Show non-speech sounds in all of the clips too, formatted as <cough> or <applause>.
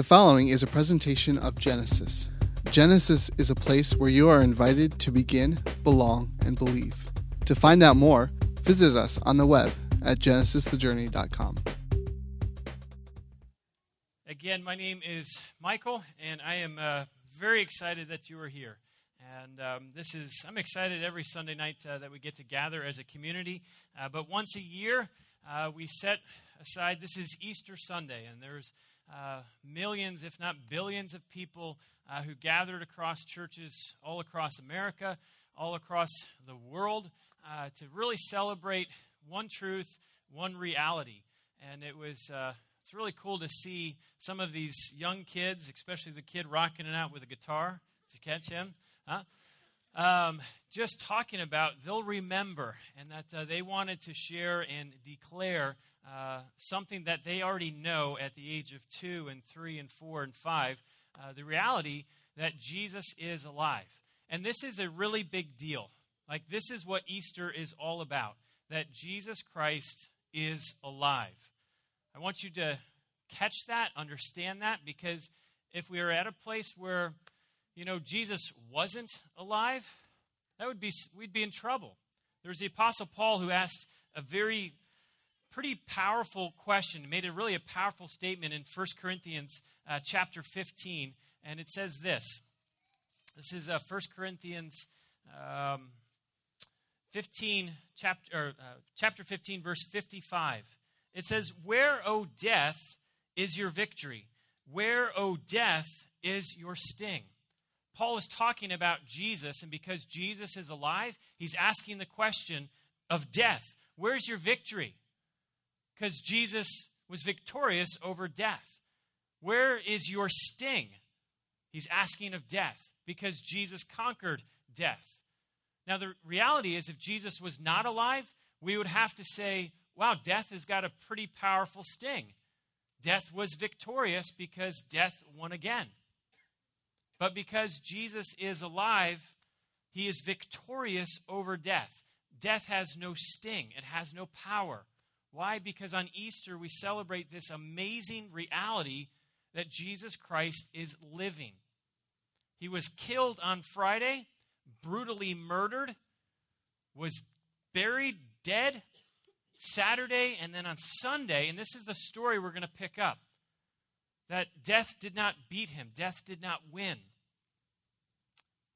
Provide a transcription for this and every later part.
The following is a presentation of Genesis. Genesis is a place where you are invited to begin, belong, and believe. To find out more, visit us on the web at genesisthejourney.com. Again, my name is Michael, and I am uh, very excited that you are here. And um, this is, I'm excited every Sunday night uh, that we get to gather as a community. Uh, but once a year, uh, we set aside, this is Easter Sunday, and there's uh, millions, if not billions, of people uh, who gathered across churches all across America, all across the world, uh, to really celebrate one truth, one reality. And it was it's really cool to see some of these young kids, especially the kid rocking it out with a guitar. Did you catch him? Huh? Um, just talking about they'll remember and that uh, they wanted to share and declare uh, something that they already know at the age of two and three and four and five uh, the reality that Jesus is alive. And this is a really big deal. Like, this is what Easter is all about that Jesus Christ is alive. I want you to catch that, understand that, because if we are at a place where, you know, Jesus wasn't alive, that would be, we'd be in trouble. There's the Apostle Paul who asked a very pretty powerful question, made a really a powerful statement in 1 Corinthians uh, chapter 15, and it says this. This is uh, 1 Corinthians um, 15, chapter, uh, chapter 15, verse 55. It says, Where, O death, is your victory? Where, O death, is your sting? Paul is talking about Jesus, and because Jesus is alive, he's asking the question of death Where's your victory? Because Jesus was victorious over death. Where is your sting? He's asking of death because Jesus conquered death. Now, the reality is, if Jesus was not alive, we would have to say, wow, death has got a pretty powerful sting. Death was victorious because death won again. But because Jesus is alive, he is victorious over death. Death has no sting, it has no power. Why? Because on Easter we celebrate this amazing reality that Jesus Christ is living. He was killed on Friday, brutally murdered, was buried dead Saturday, and then on Sunday, and this is the story we're going to pick up, that death did not beat him, death did not win.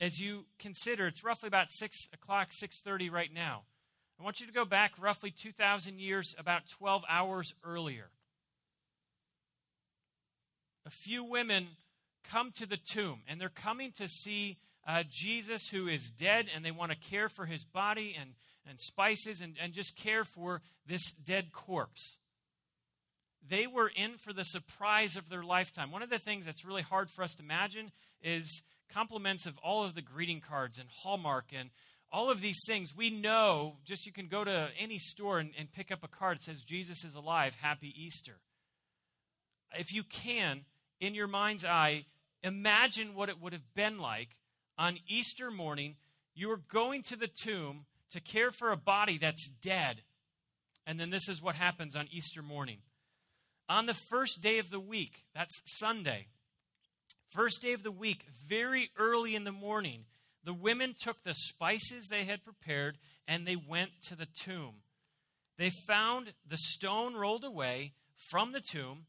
As you consider, it's roughly about 6 o'clock, 6.30 right now. I want you to go back roughly 2,000 years, about 12 hours earlier. A few women come to the tomb, and they're coming to see uh, Jesus who is dead, and they want to care for his body and, and spices and, and just care for this dead corpse. They were in for the surprise of their lifetime. One of the things that's really hard for us to imagine is compliments of all of the greeting cards and Hallmark and all of these things we know just you can go to any store and, and pick up a card that says jesus is alive happy easter. If you can in your mind's eye imagine what it would have been like on easter morning. You were going to the tomb to care for a body that's dead. And then this is what happens on easter morning. On the first day of the week that's sunday first day of the week very early in the morning the women took the spices they had prepared and they went to the tomb. They found the stone rolled away from the tomb,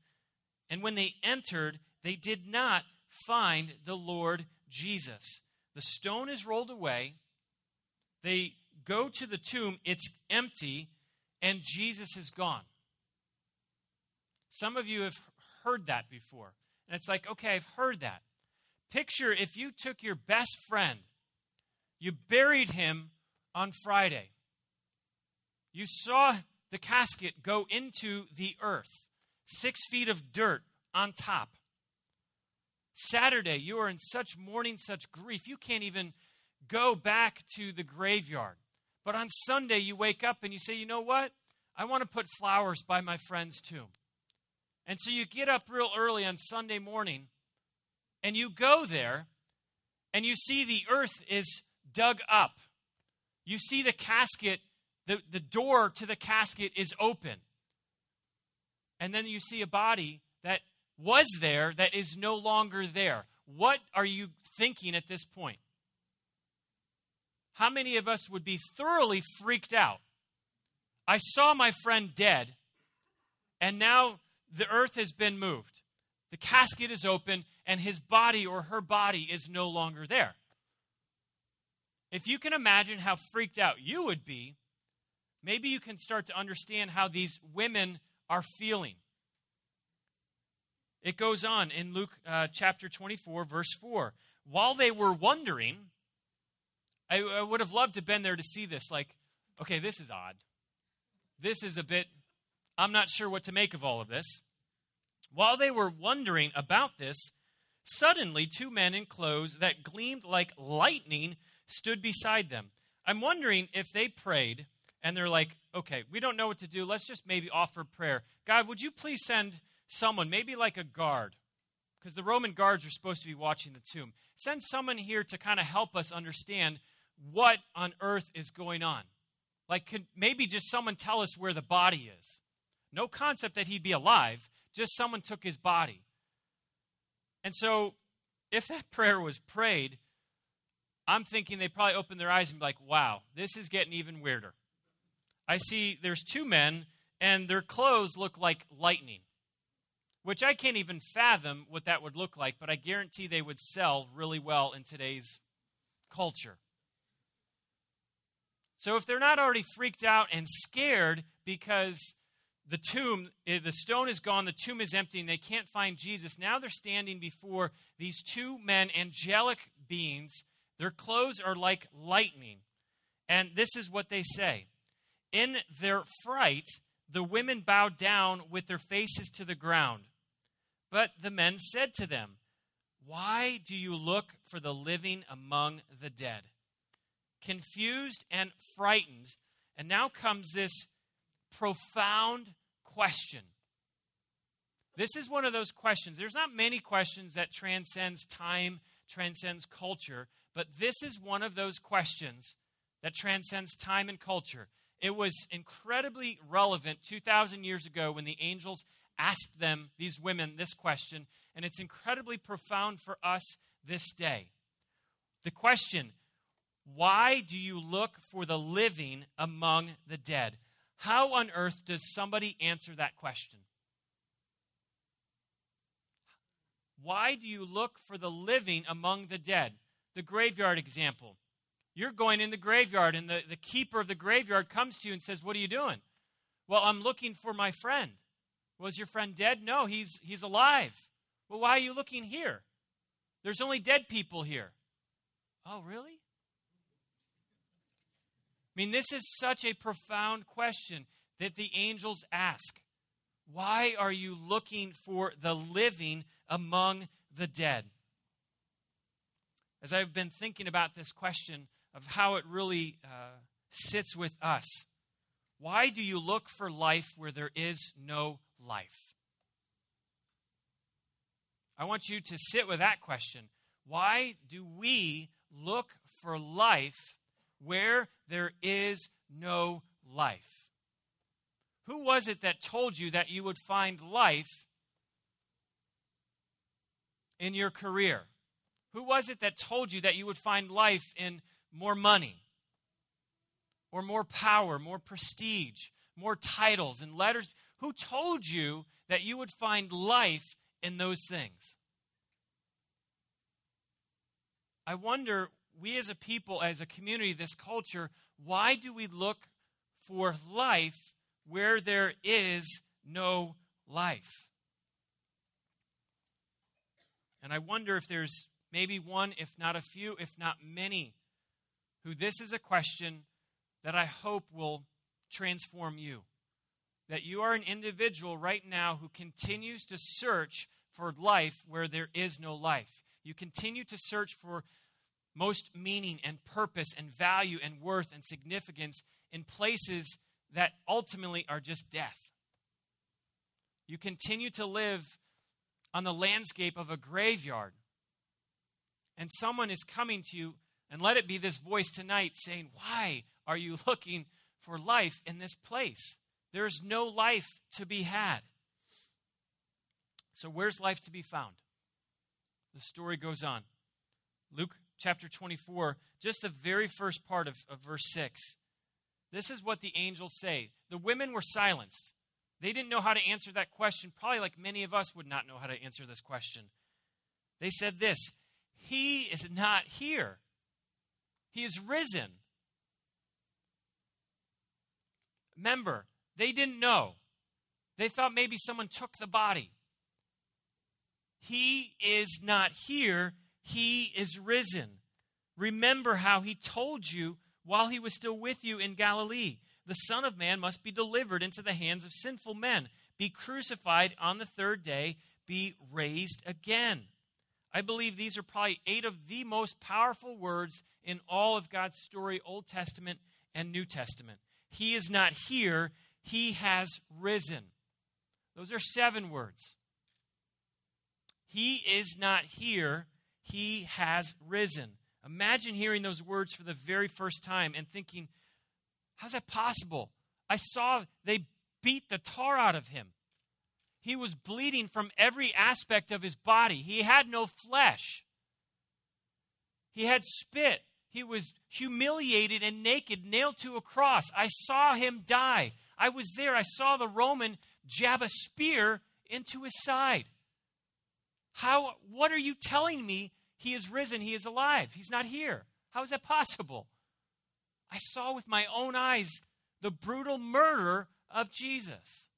and when they entered, they did not find the Lord Jesus. The stone is rolled away. They go to the tomb, it's empty, and Jesus is gone. Some of you have heard that before. And it's like, okay, I've heard that. Picture if you took your best friend you buried him on Friday. You saw the casket go into the earth, six feet of dirt on top. Saturday, you are in such mourning, such grief, you can't even go back to the graveyard. But on Sunday, you wake up and you say, you know what? I want to put flowers by my friend's tomb. And so you get up real early on Sunday morning and you go there and you see the earth is dug up. You see the casket, the, the door to the casket is open. And then you see a body that was there that is no longer there? What are you thinking at this point? How many of us would be thoroughly freaked out? I saw my friend dead, and now the earth has been moved. The casket is open, and his body or her body is no longer there. If you can imagine how freaked out you would be, maybe you can start to understand how these women are feeling. It goes on in Luke uh, chapter 24, verse 4. While they were wondering, I, I would have loved to have been there to see this. Like, okay, this is odd. This is a bit, I'm not sure what to make of all of this. While they were wondering about this, suddenly two men in clothes that gleamed like lightning stood beside them. I'm wondering if they prayed and they're like, okay, we don't know what to do. Let's just maybe offer prayer. God, would you please send someone, maybe like a guard, because the Roman guards are supposed to be watching the tomb. Send someone here to kind of help us understand what on earth is going on. Like, could maybe just someone tell us where the body is? No concept that he'd be alive, just someone took his body. And so, if that <laughs> prayer was prayed, I'm thinking they probably opened their eyes and be like, wow, this is getting even weirder. I see there's two men, and their clothes look like lightning which I can't even fathom what that would look like, but I guarantee they would sell really well in today's culture. So if they're not already freaked out and scared because the tomb, eh, the stone is gone, the tomb is empty, and they can't find Jesus, now they're standing before these two men, angelic beings. Their clothes are like lightning. And this is what they say In their fright, the women bowed down with their faces to the ground. But the men said to them, Why do you look for the living among the dead? Confused and frightened. And now comes this profound question. This is one of those questions. There's not many questions that transcends time, transcends culture, but this is one of those questions that transcends time and culture. It was incredibly relevant 2,000 years ago when the angels asked them, these women, this question, and it's incredibly profound for us this day. The question why do you look for the living among the dead? How on earth does somebody answer that question? Why do you look for the living among the dead? The graveyard example. You're going in the graveyard, and the, the keeper of the graveyard comes to you and says, What are you doing? Well, I'm looking for my friend. Was your friend dead? No, he's, he's alive. Well, why are you looking here? There's only dead people here. Oh, really? I mean, this is such a profound question that the angels ask. Why are you looking for the living among the dead? As I've been thinking about this question of how it really uh, sits with us, why do you look for life where there is no life? I want you to sit with that question. Why do we look for life where there is no life? Who was it that told you that you would find life in your career? Who was it that told you that you would find life in more money or more power, more prestige, more titles and letters? Who told you that you would find life in those things? I wonder, we as a people, as a community, this culture, why do we look for life where there is no life? And I wonder if there's maybe one, if not a few, if not many, who this is a question that I hope will transform you that you are an individual right now who continues to search for life where there is no life. You continue to search for most meaning and purpose and value and worth and significance in places that ultimately are just death. You continue to live on the landscape of a graveyard. And someone is coming to you, and let it be this voice tonight saying, Why are you <laughs> looking for life in this place? There's no life to be had. So, where's life to be found? The story goes on. Luke chapter 24, just the very first part of, of verse 6. This is what the angels say. The women were silenced. They didn't know how to answer that question, probably like many of us would not know how to answer this question. They said this He is not here, He is risen. Remember, they didn't know. They thought maybe someone took the body. He is not here, He is risen. Remember how He told you while He was still with you in Galilee the Son of Man must be delivered into the hands of sinful men, be crucified on the third day, be raised again. I believe these are probably eight of the most powerful words in all of God's story, Old Testament and New Testament. He is not here, He has risen. Those are seven words. He is not here, He has risen. Imagine hearing those words for the very first time and thinking, How's that possible? I saw they beat the tar out of him. He was bleeding from every aspect of his body. He had no flesh. He had spit. He was humiliated and naked, nailed to a cross. I saw him die. I was there. I saw the Roman jab a spear into his side. How what are you telling me? He is risen, he is alive. He's not here. How is that possible? I saw with my own eyes the brutal murder of Jesus.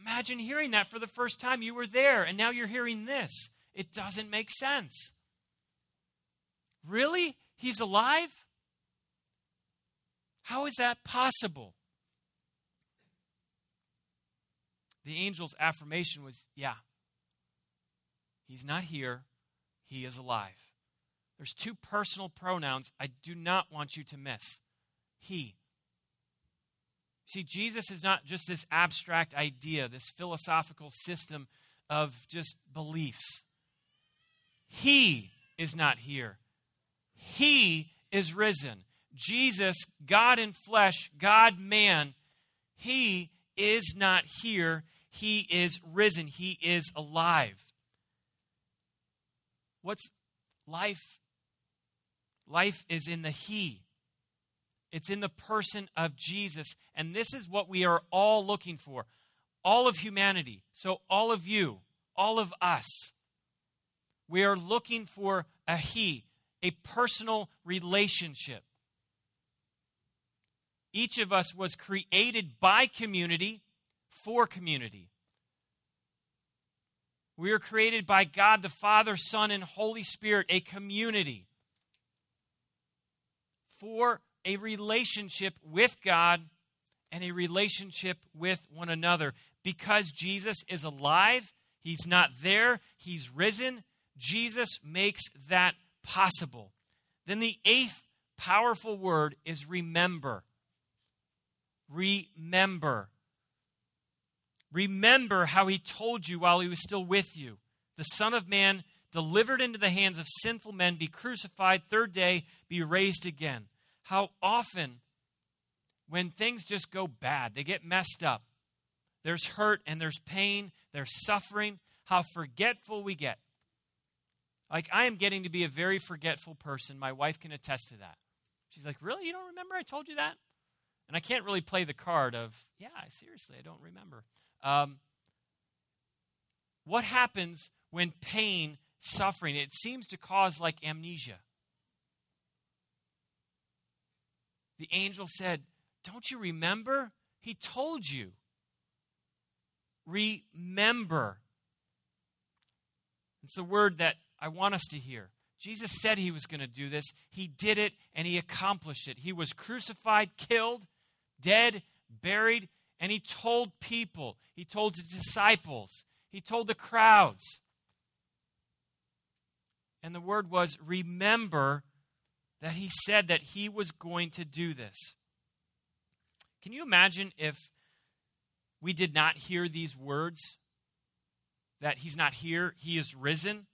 Imagine hearing that for the first time. You were there, and now you're hearing this. It doesn't make sense. Really? He's alive? How is that possible? The angel's affirmation was yeah, he's not here, he is alive. There's two personal pronouns I do not want you to miss. He. See, Jesus is not just this abstract idea, this philosophical system of just beliefs. He is not here. He is risen. Jesus, God in flesh, God man, He is not here. He is risen. He is alive. What's life Life is in the He. It's in the person of Jesus. And this is what we are all looking for. All of humanity. So, all of you, all of us. We are looking for a He, a personal relationship. Each of us was created by community for community. We are created by God the Father, Son, and Holy Spirit, a community for a relationship with God and a relationship with one another. Because Jesus is alive, He's not there, He's risen. Jesus makes that possible. Then the eighth powerful word is remember. Remember. Remember how He told you while He was still with you. The Son of Man delivered into the hands of sinful men, be crucified, third day, be raised again. How often, when things just go bad, they get messed up, there's hurt and there's pain, there's suffering, how forgetful we get. Like, I am getting to be a very forgetful person. My wife can attest to that. She's like, Really? You don't remember I told you that? And I can't really play the card of, Yeah, seriously, I don't remember. Um, what happens when pain, suffering, it seems to cause like amnesia? The angel said, Don't you remember? He told you. Remember. It's the word that I want us to hear. Jesus said he was going to do this. He did it and he accomplished it. He was crucified, killed, dead, buried, and he told people, he told the disciples, he told the crowds. And the word was remember that he said that he was going to do this. Can you imagine if we did not hear these words? That he's not here, he is risen.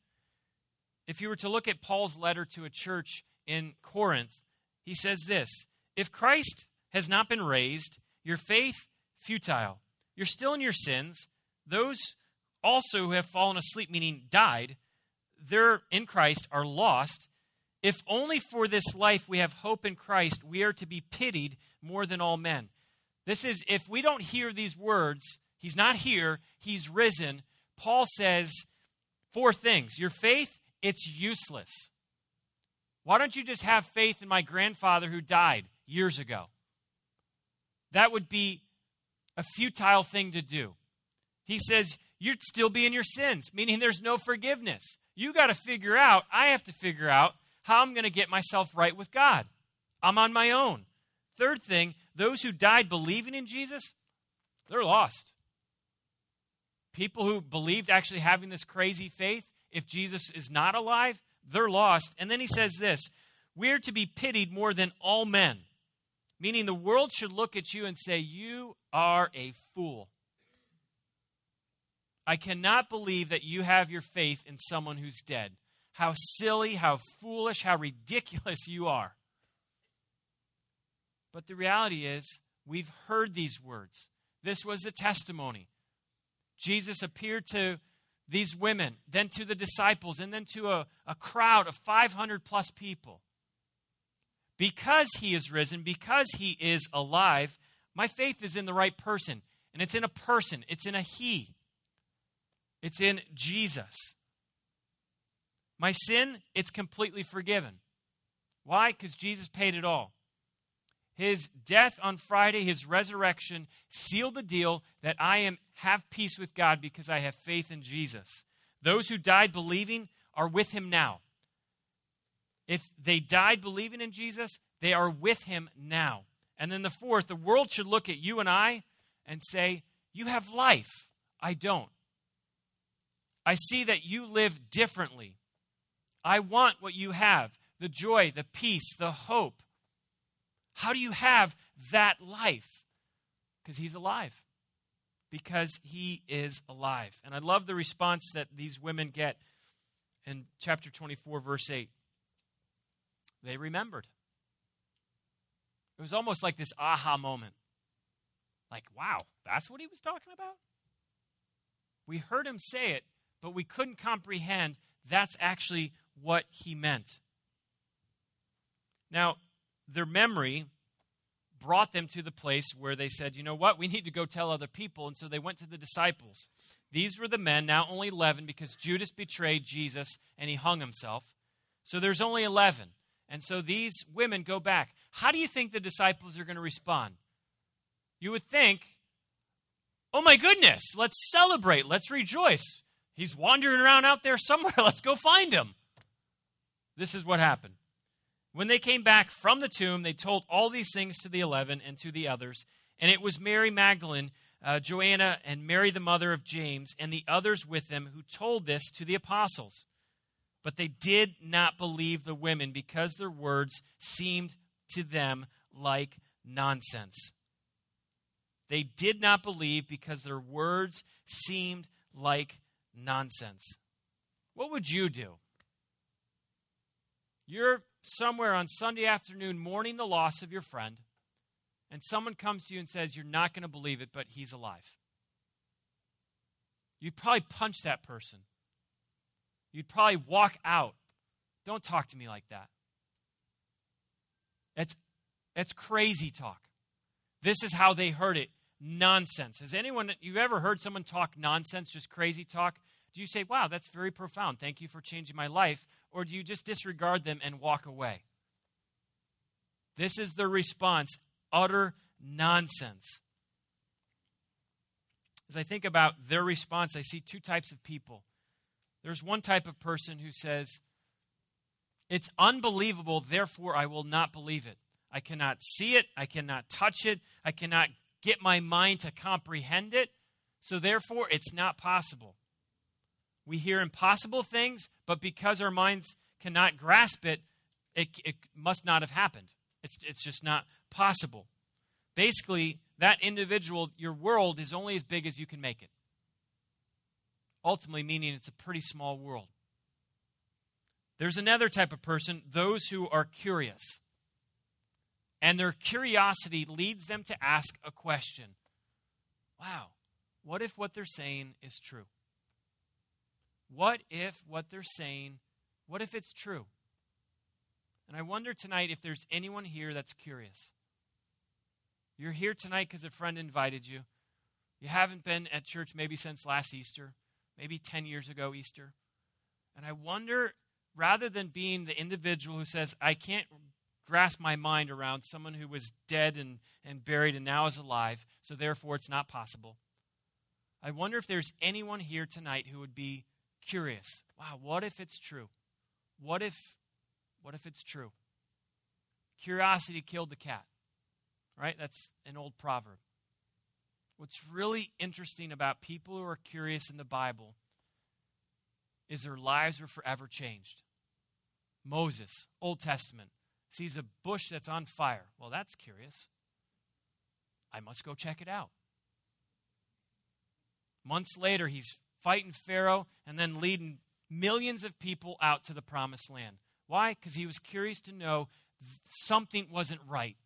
If you were to look at Paul's letter to a church in Corinth, he says this If Christ has not been raised, your faith futile. You're still in your sins. those also who have fallen asleep, meaning died, they're in Christ, are lost. If only for this life we have hope in Christ, we are to be pitied more than all men. This is, if we don't hear these words, He's not here, He's risen. Paul says four things. Your faith, it's useless. Why don't you just have faith in my grandfather who died years ago? That would be a futile thing to do. He says, You'd still be in your sins, meaning there's no forgiveness. You got to figure out, I have to figure out how I'm going to get myself right with God. I'm on my own. Third thing, those who died believing in Jesus, they're lost. People who believed actually having this crazy faith, if Jesus is not alive, they're lost. And then he says this We're to be pitied more than all men, meaning the world should look at you and say, You are a fool. I cannot believe that you have your faith in someone who's dead. How silly, how foolish, how ridiculous you are. But the reality is, we've heard these words. This was the testimony. Jesus appeared to these women, then to the disciples, and then to a, a crowd of 500 plus people. Because he is risen, because he is alive, my faith is in the right person. And it's in a person, it's in a he, it's in Jesus. My sin, it's completely forgiven. Why? Because Jesus paid it all. His death on Friday, his resurrection, sealed the deal that I am have peace with God because I have faith in Jesus. Those who died believing are with him now. If they died believing in Jesus, they are with him now. And then the fourth, the world should look at you and I and say, You have life. I don't. I see that you live differently. I want what you have the joy, the peace, the hope. How do you have that life? Because he's alive. Because he is alive. And I love the response that these women get in chapter 24, verse 8. They remembered. It was almost like this aha moment. Like, wow, that's what he was talking about? We heard him say it, but we couldn't comprehend that's actually what he meant. Now, their memory brought them to the place where they said, you know what, we need to go tell other people. And so they went to the disciples. These were the men, now only 11, because Judas betrayed Jesus and he hung himself. So there's only 11. And so these women go back. How do you think the disciples are going to respond? You would think, oh my goodness, let's celebrate, let's rejoice. He's wandering around out there somewhere. <laughs> Let's go find him. This is what happened. When they came back from the tomb, they told all these things to the eleven and to the others. And it was Mary Magdalene, uh, Joanna, and Mary, the mother of James, and the others with them who told this to the apostles. But they did not believe the women because their words seemed to them like nonsense. They did not believe because their words seemed like nonsense. What would you do? You're somewhere on Sunday afternoon mourning the loss of your friend, and someone comes to you and says, You're not going to believe it, but he's alive. You'd probably punch that person. You'd probably walk out. Don't talk to me like that. That's, it's crazy talk. This is how they heard it nonsense. Has anyone, you ever heard someone talk nonsense, just crazy talk? Do you say, wow, that's very profound. Thank you for changing my life? Or do you just disregard them and walk away? This is the response utter nonsense. As I think about their response, I see two types of people. There's one type of person who says, It's unbelievable, therefore I will not believe it. I cannot see it, I cannot touch it, I cannot get my mind to comprehend it, so therefore it's not possible. We hear impossible things, but because our minds cannot grasp it, it, it must not have happened. It's, it's just not possible. Basically, that individual, your world is only as big as you can make it. Ultimately, meaning it's a pretty small world. There's another type of person, those who are curious. And their curiosity leads them to ask a question Wow, What if what they're saying is true? What if what they're saying, what if it's true? And I wonder tonight if there's anyone here that's curious. You're here tonight because a friend invited you. You haven't been at church maybe since last Easter, maybe 10 years ago Easter. And I wonder, rather than being the individual who says, I can't grasp my mind around someone who was dead and, and buried and now is alive, so therefore it's not possible. I wonder if there's anyone here tonight who would be curious. Wow, what if it's true? What if what if it's true? Curiosity killed the cat. Right? That's an old proverb. What's really interesting about people who are curious in the Bible is their lives were forever changed. Moses, Old Testament, sees a bush that's on fire. Well, that's curious. I must go check it out. Months later, he's fighting Pharaoh and then leading millions of people out to the promised land. Why? Because he was curious to know something wasn't right.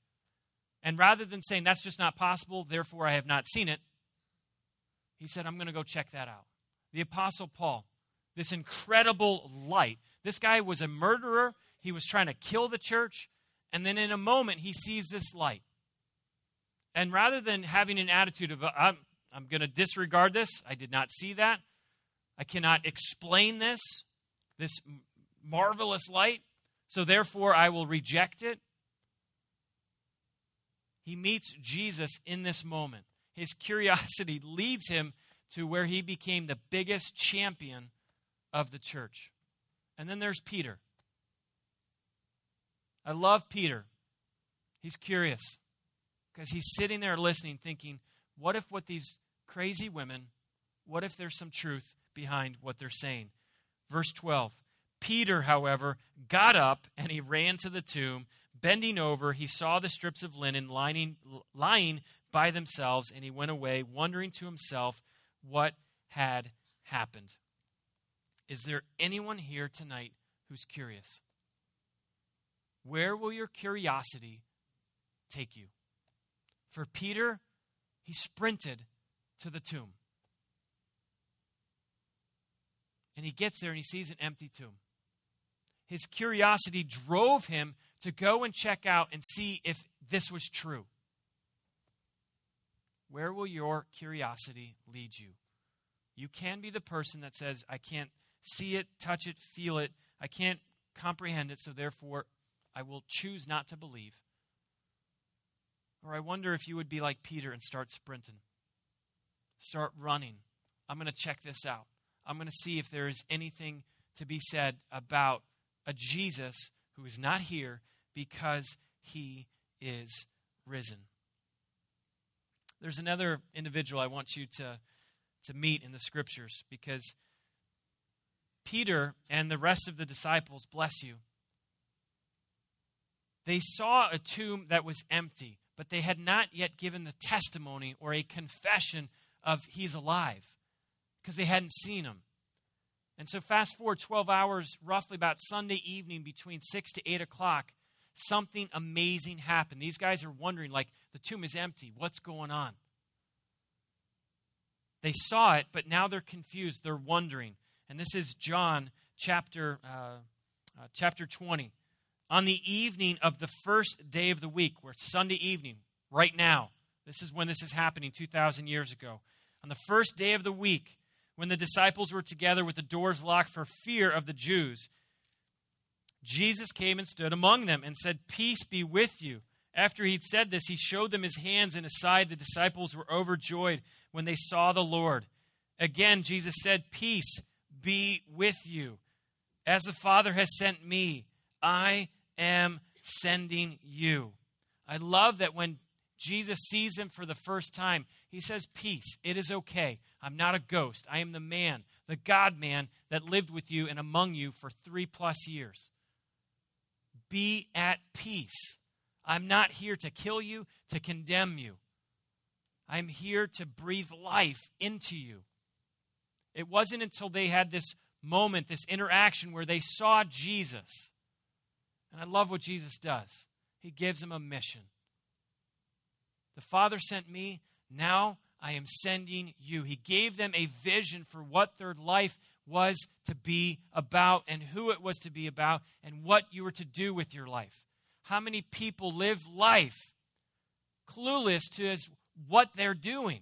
And rather than saying, that's just not possible, therefore I have not seen it, he said, I'm going to go check that out. The Apostle Paul, this incredible light. This guy was a murderer. He was trying to kill the church. And then in a moment, he sees this light. And rather than having an attitude of, I'm, I'm going to disregard this, I did not see that, I cannot explain this, this marvelous light, so therefore I will reject it. He meets Jesus in this moment. His curiosity <laughs> leads him to where he became the biggest champion of the church. And then there's Peter. I love Peter. He's curious because he's sitting there listening, thinking, what if what these crazy women, what if there's some truth behind what they're saying? Verse 12 Peter, however, got up and he ran to the tomb. Bending over, he saw the strips of linen lying, lying by themselves, and he went away, wondering to himself what had happened. Is there anyone here tonight who's curious? Where will your curiosity take you? For Peter, he sprinted to the tomb. And he gets there and he sees an empty tomb. His curiosity drove him to go and check out and see if this was true. Where will your curiosity lead you? You can be the person that says, I can't see it, touch it, feel it. I can't comprehend it, so therefore I will choose not to believe. Or I wonder if you would be like Peter and start sprinting, start running. I'm going to check this out. I'm going to see if there is anything to be said about a Jesus who is not here because he is risen. There's another individual I want you to, to meet in the scriptures because Peter and the rest of the disciples, bless you, they saw a tomb that was empty, but they had not yet given the testimony or a confession of he's alive because they hadn't seen him. And so, fast forward 12 hours, roughly about Sunday evening between 6 to 8 o'clock, something amazing happened. These guys are wondering, like, the tomb is empty. What's going on? They saw it, but now they're confused. They're wondering. And this is John chapter, uh, uh, chapter 20. On the evening of the first day of the week, where it's Sunday evening, right now, this is when this is happening 2,000 years ago. On the first day of the week, when the disciples were together with the doors locked for fear of the Jews, Jesus came and stood among them and said, Peace be with you. After he'd said this, he showed them his hands and his side. The disciples were overjoyed when they saw the Lord. Again, Jesus said, Peace be with you. As the Father has sent me, I am sending you. I love that when Jesus sees him for the first time, he says, Peace, it is okay. I'm not a ghost. I am the man, the God man that lived with you and among you for three plus years. Be at peace. I'm not here to kill you, to condemn you. I'm here to breathe life into you. It wasn't until they had this moment, this interaction where they saw Jesus. And I love what Jesus does. He gives them a mission. The Father sent me. Now I am sending you. He gave them a vision for what their life was to be about and who it was to be about and what you were to do with your life. How many people live life clueless to as what they're doing?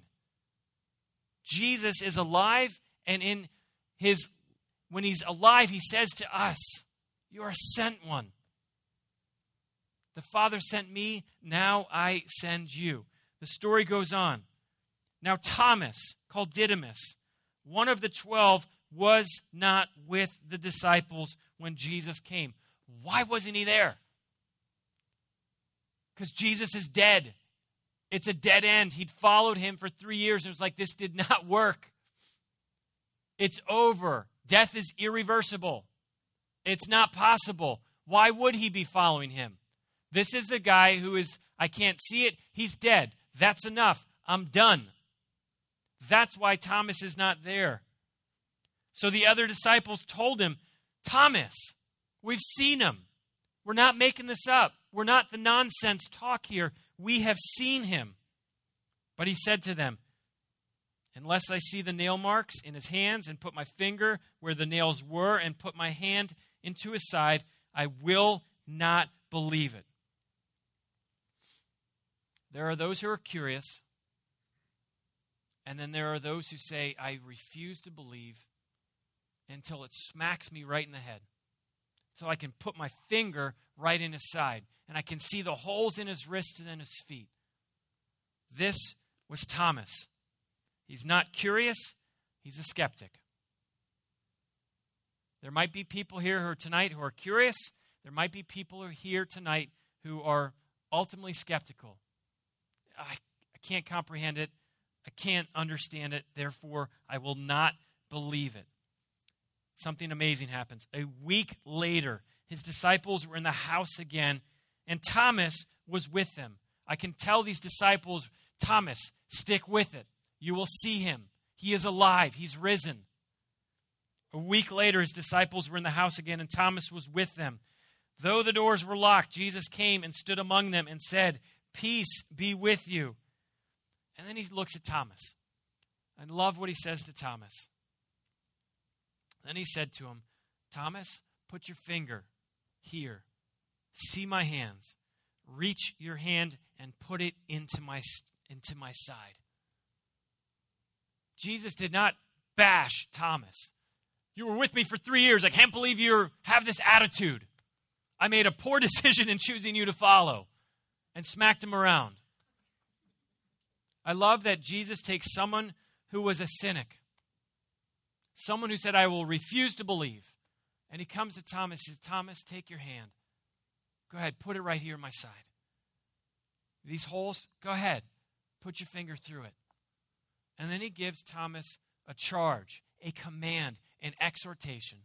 Jesus is alive, and in his when he's alive, he says to us, You are sent one. The Father sent me, now I send you. The story goes on. Now, Thomas, called Didymus, one of the twelve, was not with the disciples when Jesus came. Why wasn't he there? Because Jesus is dead. It's a dead end. He'd followed him for three years and it was like, this did <laughs> not work. It's over. Death is irreversible. It's not possible. Why would he be following him? This is the guy who is, I can't see it. He's dead. That's enough. I'm done. That's why Thomas is not there. So the other disciples told him, Thomas, we've seen him. We're not making this up. We're not the nonsense talk here. We have seen him. But he said to them, Unless I see the nail marks in his hands and put my finger where the nails were and put my hand into his side, I will not believe it. There are those who are curious, and then there are those who say, I refuse to believe until it smacks me right in the head. So I can put my finger right in his side, and I can see the holes in his wrists and in his feet. This was Thomas. He's not curious, he's a skeptic. There might be people here who are tonight who are curious. There might be people who are here tonight who are ultimately skeptical. I, I can't comprehend it. I can't understand it. Therefore, I will not believe it. Something amazing happens. A week later, his disciples were in the house again, and Thomas was with them. I can tell these disciples, Thomas, stick with it. You will see him. He is alive, he's risen. A week later, his disciples were in the house again, and Thomas was with them. Though the doors were locked, Jesus came and stood among them and said, Peace be with you. And then he looks at Thomas. I love what he says to Thomas. Then he said to him, Thomas, put your finger here. See my hands. Reach your hand and put it into my, into my side. Jesus did not bash Thomas. You were with me for three years. I can't believe you have this attitude. I made a poor <laughs> decision in choosing you to follow and smacked him around. I love that Jesus takes someone who was a cynic, someone who said, I will refuse to believe. And he comes to Thomas and says, Thomas, take your hand. Go ahead, put it right here on my side. These holes, go ahead, put your finger through it. And then he gives Thomas a charge, a command, an exhortation.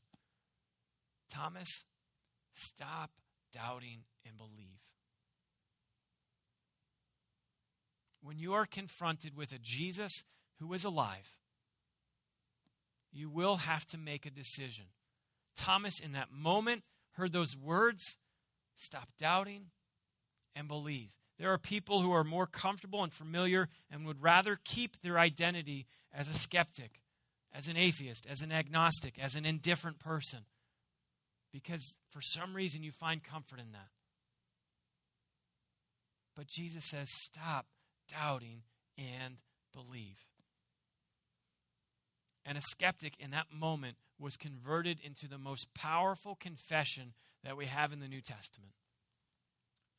Thomas, stop doubting and believe. When you are confronted with a Jesus who is alive, you will have to make a decision. Thomas, in that moment, heard those words stop doubting and believe. There are people who are more comfortable and familiar and would rather keep their identity as a skeptic, as an atheist, as an agnostic, as an indifferent person, because for some reason you find comfort in that. But Jesus says, stop doubting, and believe. And a skeptic in that moment was converted into the most powerful confession that we have in the New Testament.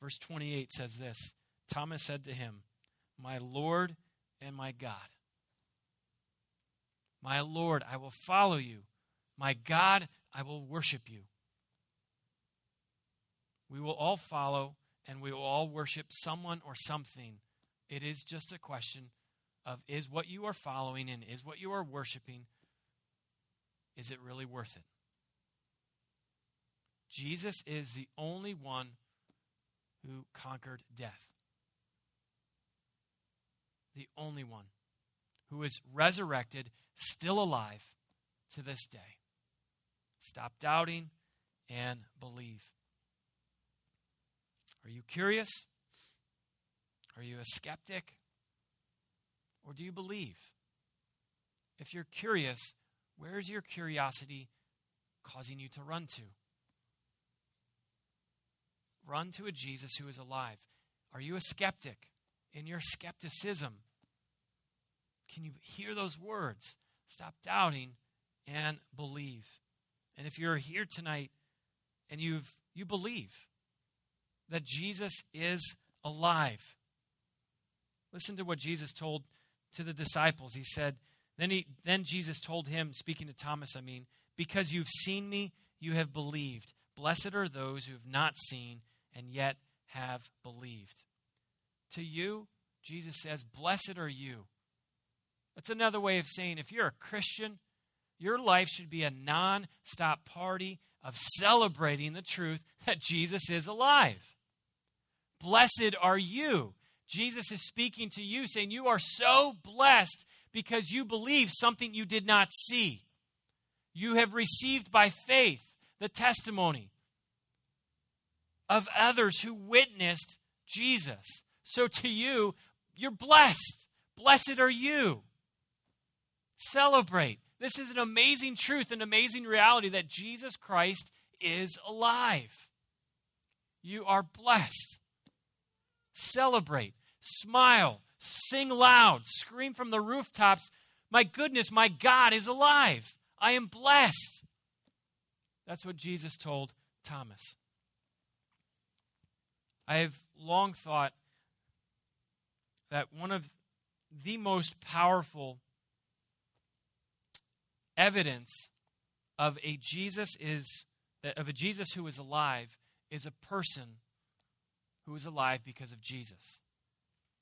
Verse 28 says this Thomas said to him, My Lord and my God. My Lord, I will follow you. My God, I will worship you. We will all follow and we will all worship someone or something it is just a question of is what you are following and is what you are worshiping, is it really worth it? Jesus is the only one who conquered death. The only one who is resurrected, still alive to this day. Stop doubting and believe. Are you curious? Are you a skeptic? or do you believe? If you're curious, where is your curiosity causing you to run to? Run to a Jesus who is alive. Are you a skeptic in your skepticism? Can you hear those words? Stop doubting and believe. And if you're here tonight and you've you believe that Jesus is alive. Listen to what Jesus told to the disciples. He said, then he then Jesus told him, speaking to Thomas, I mean, because you've seen me, you have believed. Blessed are those who have not seen and yet have believed. To you, Jesus says, Blessed are you. That's another way of saying if you're a Christian, your life should be a non stop party of celebrating the truth that Jesus is alive. Blessed are you. Jesus is speaking to you, saying, You are so blessed because you believe something you did not see. You have received by faith the testimony of others who witnessed Jesus. So to you, you're blessed. Blessed are you. Celebrate. This is an amazing truth, an amazing reality that Jesus Christ is alive. You are blessed. Celebrate, smile, sing loud, scream from the rooftops, My goodness, my God is alive. I am blessed. That's what Jesus told Thomas. I have long thought that one of the most powerful evidence of a Jesus is of a Jesus who is alive is a person who is alive because of Jesus.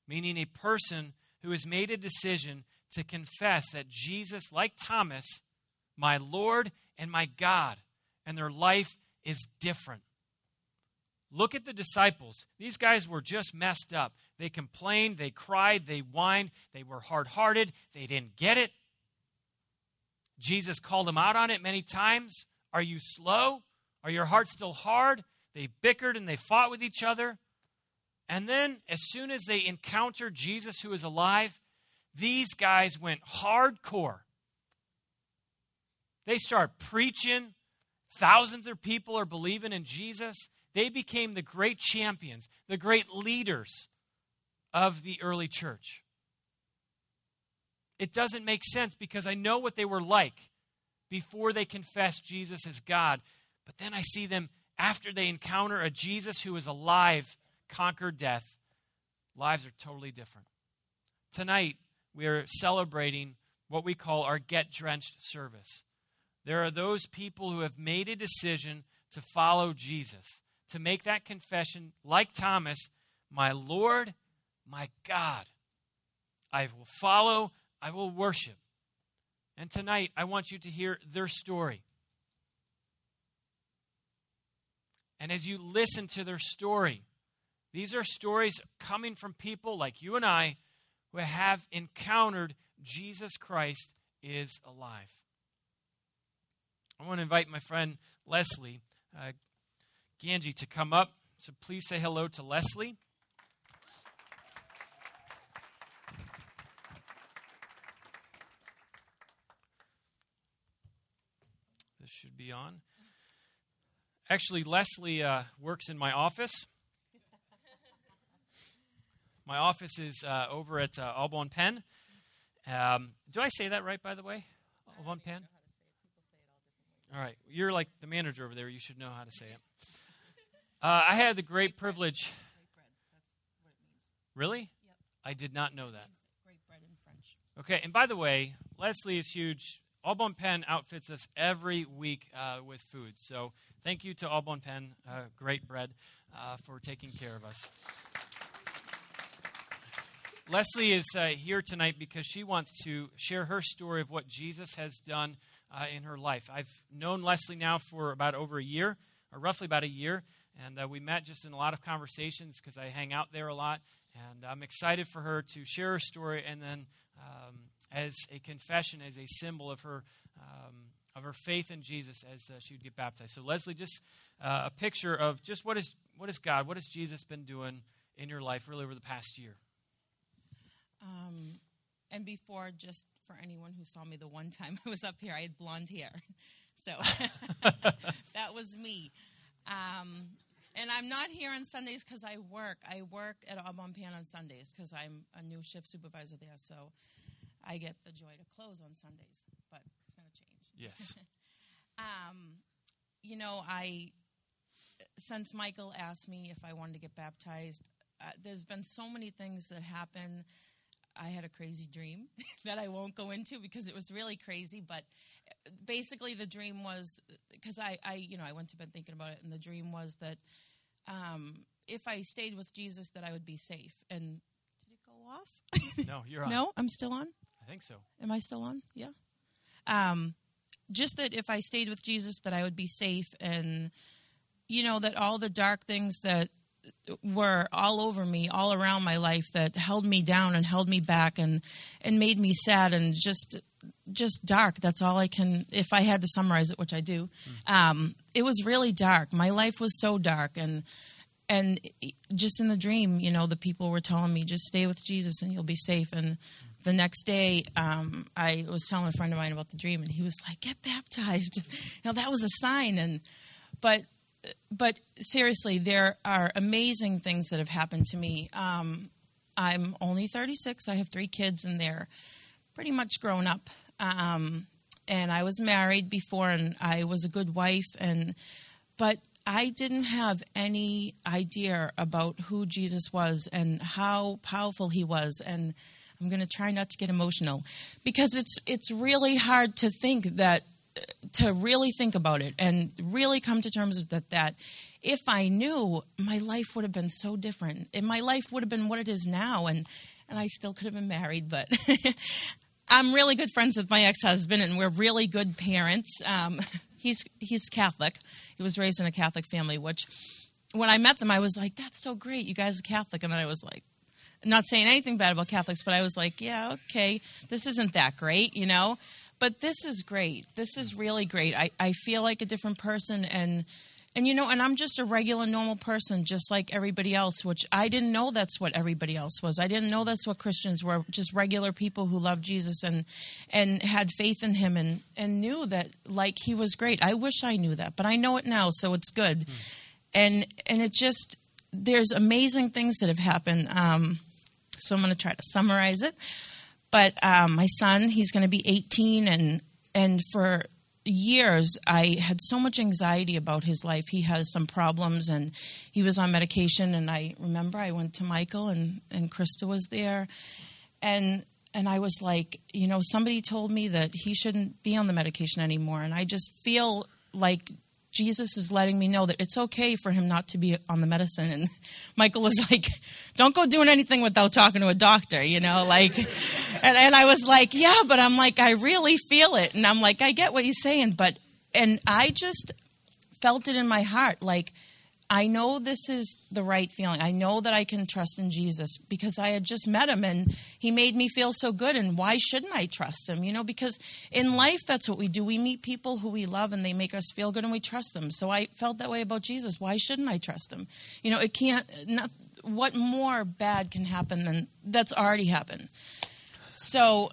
Meaning a person who has made a decision to confess that Jesus, like Thomas, my Lord and my God, and their life is different. Look at the disciples. These guys were just messed up. They complained, they cried, they whined, they were hard hearted, they didn't get it. Jesus called them out on it many times. Are you slow? Are your hearts still hard? They bickered and they fought with each other. And then, as soon as they encountered Jesus who is alive, these guys went hardcore. They start preaching. Thousands of people are believing in Jesus. They became the great champions, the great leaders of the early church. It doesn't make sense because I know what they were like before they confessed Jesus as God. But then I see them after they encounter a Jesus who is alive, conquered death. Lives are totally different. Tonight, we are celebrating what we call our Get Drenched service. There are those people who have made a decision to follow Jesus, to make that confession, like Thomas, my Lord, my God. I will follow, I will worship. And tonight, I want you to hear their story. And as you listen to their story, these are stories coming from people like you and I who have encountered Jesus Christ is alive. I want to invite my friend Leslie uh, Ganji to come up. So please say hello to Leslie. This should be on. Actually, Leslie uh, works in my office. My office is uh, over at uh, Au Bon Pain. Um, do I say that right, by the way? Au Bon Pain? All right. You're like the manager over there. You should know how to say it. Uh, I had the great privilege. Really? Yep. I did not know that. Great bread in French. Okay, and by the way, Leslie is huge. Au Bon Pain outfits us every week uh, with food. So thank you to Au Bon Pain, uh, great bread, uh, for taking care of us. Leslie is uh, here tonight because she wants to share her story of what Jesus has done uh, in her life. I've known Leslie now for about over a year, or roughly about a year, and uh, we met just in a lot of conversations because I hang out there a lot. And I'm excited for her to share her story and then um, as a confession, as a symbol of her, um, of her faith in Jesus as uh, she would get baptized. So, Leslie, just uh, a picture of just what is, what is God, what has Jesus been doing in your life really over the past year? Um, and before, just for anyone who saw me the one time <laughs> I was up here, I had blonde hair. <laughs> So <laughs> that was me. Um, and I'm not here on Sundays because I work. I work at Au Bon Pain on Sundays because I'm a new shift supervisor there. So I get the joy to close on Sundays, but it's going to change. Yes. Um, you know, I since Michael asked me if I wanted to get baptized, uh, there's been so many things that happen. I had a crazy dream <laughs> that I won't go into because it was really crazy. But basically, the dream was because I, I, you know, I went to bed thinking about it, and the dream was that um, if I stayed with Jesus, that I would be safe. And did it go off? No, you're on. <laughs> no, I'm still on. I think so. Am I still on? Yeah. Um, just that if I stayed with Jesus, that I would be safe, and you know that all the dark things that were all over me, all around my life, that held me down and held me back, and and made me sad and just just dark. That's all I can. If I had to summarize it, which I do, um, it was really dark. My life was so dark, and and just in the dream, you know, the people were telling me just stay with Jesus and you'll be safe. And the next day, um, I was telling a friend of mine about the dream, and he was like, "Get baptized." <laughs> You know, that was a sign. And but but seriously, there are amazing things that have happened to me. Um, I'm only 36. I have three kids, and they're pretty much grown up. Um, and I was married before, and I was a good wife, and but I didn't have any idea about who Jesus was and how powerful he was. And I'm going to try not to get emotional because it's it's really hard to think that to really think about it and really come to terms with that that if I knew my life would have been so different. And my life would have been what it is now and and I still could have been married but <laughs> I'm really good friends with my ex-husband and we're really good parents. Um, <laughs> he's he's Catholic. He was raised in a Catholic family which when I met them I was like that's so great. You guys are Catholic. And then I was like not saying anything bad about Catholics but I was like yeah okay. This isn't that great you know but this is great. This is really great. I, I feel like a different person and and you know, and I'm just a regular normal person just like everybody else, which I didn't know that's what everybody else was. I didn't know that's what Christians were, just regular people who loved Jesus and and had faith in him and and knew that like he was great. I wish I knew that, but I know it now, so it's good. Mm. And and it just there's amazing things that have happened. Um, so I'm going to try to summarize it. But um, my son, he's going to be 18, and and for years I had so much anxiety about his life. He has some problems, and he was on medication. And I remember I went to Michael, and and Krista was there, and and I was like, you know, somebody told me that he shouldn't be on the medication anymore, and I just feel like Jesus is letting me know that it's okay for him not to be on the medicine. And <laughs> Michael was like, don't go doing anything without talking to a doctor, you know, like, and, and I was like, yeah, but I'm like, I really feel it. And I'm like, I get what you're saying, but, and I just felt it in my heart. Like, I know this is the right feeling. I know that I can trust in Jesus because I had just met him and he made me feel so good. And why shouldn't I trust him? You know, because in life, that's what we do. We meet people who we love and they make us feel good and we trust them. So I felt that way about Jesus. Why shouldn't I trust him? You know, it can't, not, what more bad can happen than that's already happened? So,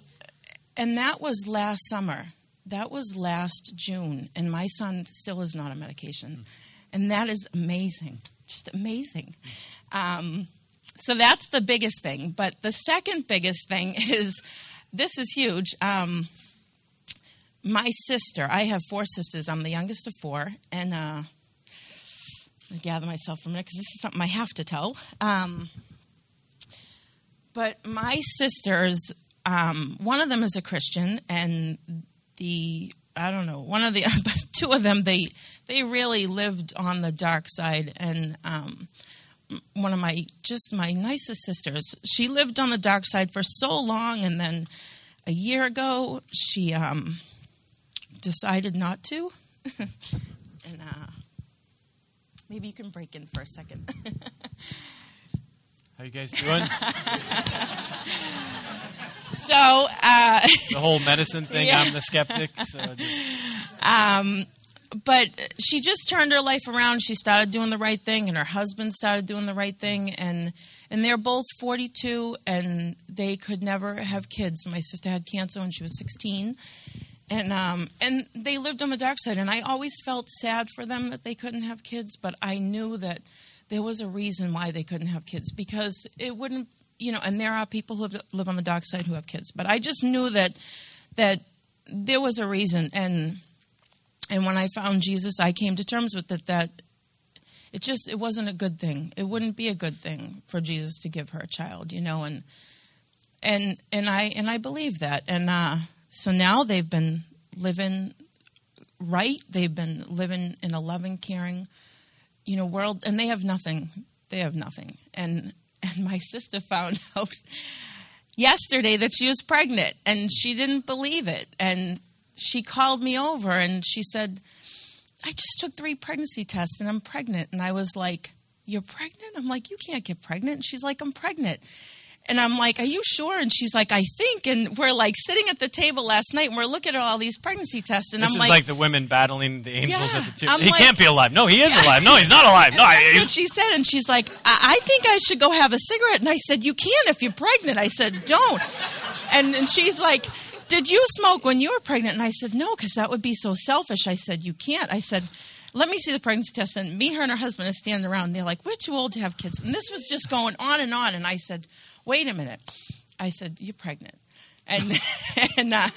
and that was last summer. That was last June. And my son still is not on medication. Mm and that is amazing, just amazing. Um, so that's the biggest thing. But the second biggest thing <laughs> is this is huge. Um, my sister, I have four sisters. I'm the youngest of four, and uh, I gather myself for a minute because this is something I have to tell. Um, but my sisters, um, one of them is a Christian, and the I don't know, one of the, <laughs> two of them, they they really lived on the dark side. And um, one of my, just my nicest sisters, she lived on the dark side for so long. And then a year ago, she um, decided not to. <laughs> and uh, maybe you can break in for a second. <laughs> How you guys doing? <laughs> so uh, the whole medicine thing. Yeah. I'm the skeptic. So um, but she just turned her life around. She started doing the right thing, and her husband started doing the right thing, and and they're both 42, and they could never have kids. My sister had cancer when she was 16, and um, and they lived on the dark side. And I always felt sad for them that they couldn't have kids, but I knew that there was a reason why they couldn't have kids because it wouldn't, you know. And there are people who live on the dark side who have kids, but I just knew that that there was a reason and and when I found Jesus, I came to terms with it that it just it wasn't a good thing. It wouldn't be a good thing for Jesus to give her a child, you know, and and and I and I believe that. And uh, so now they've been living right. They've been living in a loving, caring, you know, world, and they have nothing. They have nothing. And and my sister found <laughs> out yesterday that she was pregnant, and she didn't believe it, and she called me over and she said, I just took three pregnancy tests and I'm pregnant. And I was like, You're pregnant? I'm like, You can't get pregnant. And she's like, I'm pregnant. And I'm like, Are you sure? And she's like, I think. And we're like sitting at the table last night and we're looking at all these pregnancy tests. And this I'm is like, like the women battling the angels Yeah. at the tomb. He like- can't be alive. No, he is alive. No, he's not alive. No, <laughs> I, what she said. And she's like, I-, I think I should go have a cigarette. And I said, You can if you're pregnant. I said, Don't. And, and she's like, Did you smoke when you were pregnant? And I said, No, because that would be so selfish. I said, You can't. I said, let me see the pregnancy test. And me, her, and her husband are standing around. They're like, We're too old to have kids. And this was just going on and on. And I said, Wait a minute. I said, You're pregnant. And, <laughs> and, uh,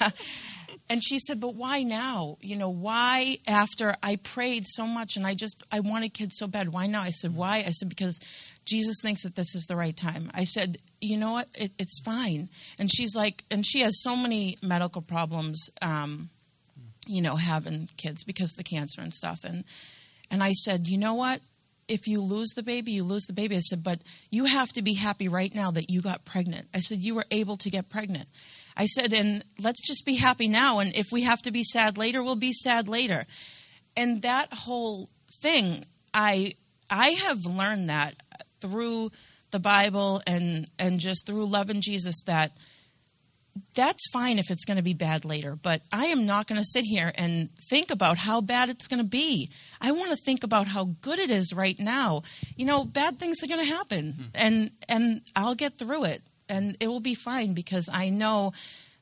and she said, But why now? You know, why after I prayed so much and I just, I wanted kids so bad? Why now? I said, Why? I said, Because Jesus thinks that this is the right time. I said, You know what? It, it's fine. And she's like, and she has so many medical problems, um, you know, having kids because of the cancer and stuff. And, and I said, You know what? If you lose the baby, you lose the baby. I said, but you have to be happy right now that you got pregnant. I said, you were able to get pregnant. I said, and let's just be happy now. And if we have to be sad later, we'll be sad later. And that whole thing, I I have learned that through the Bible and and just through loving Jesus that that's fine if it's going to be bad later, but I am not going to sit here and think about how bad it's going to be. I want to think about how good it is right now. You know, bad things are going to happen, hmm. and and I'll get through it, and it will be fine because I know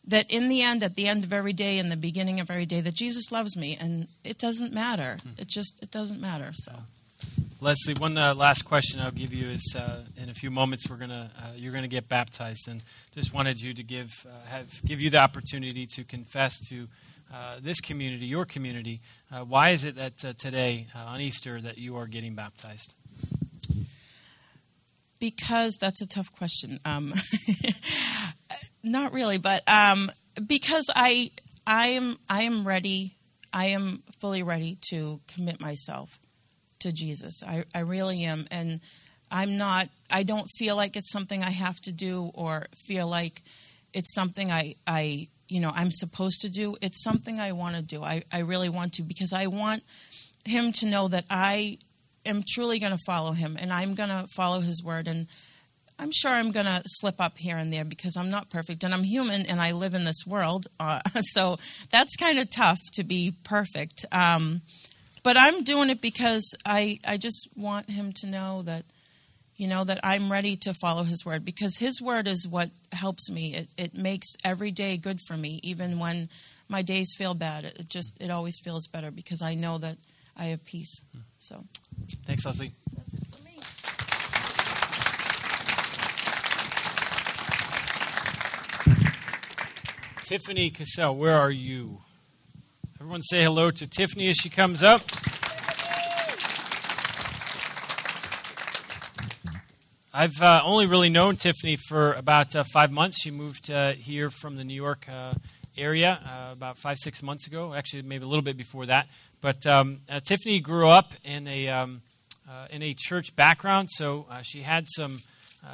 that in the end, at the end of every day, in the beginning of every day, that Jesus loves me, and it doesn't matter. Hmm. It just it doesn't matter. So. Leslie, one uh, last question I'll give you is uh, in a few moments we're gonna uh, you're gonna get baptized, and just wanted you to give uh, have give you the opportunity to confess to uh, this community, your community. Uh, why is it that today on Easter that you are getting baptized? Because that's a tough question. Um, <laughs> not really, but um, because I I am I am ready. I am fully ready to commit myself to Jesus. I, I really am, and I'm not. I don't feel like it's something I have to do or feel like it's something I I you know I'm supposed to do. It's something I want to do. I, I really want to because I want him to know that I am truly going to follow him and I'm going to follow his word and I'm sure I'm going to slip up here and there because I'm not perfect and I'm human and I live in this world. Uh, <laughs> so that's kind of tough to be perfect. Um, but I'm doing it because I, I just want him to know that, you know, that I'm ready to follow his word because his word is what helps me. It, it makes every day good for me, even when my days feel bad. It, just, it always feels better because I know that I have peace. So. Thanks, Leslie. That's it for me. Tiffany Cassell, where are you? Everyone say hello to Tiffany as she comes up. I've uh, only really known Tiffany for about uh, five months. She moved uh, here from the New York uh, area uh, about five, six months ago. Actually, maybe a little bit before that. But um, uh, Tiffany grew up in a um, in a church background, so she had some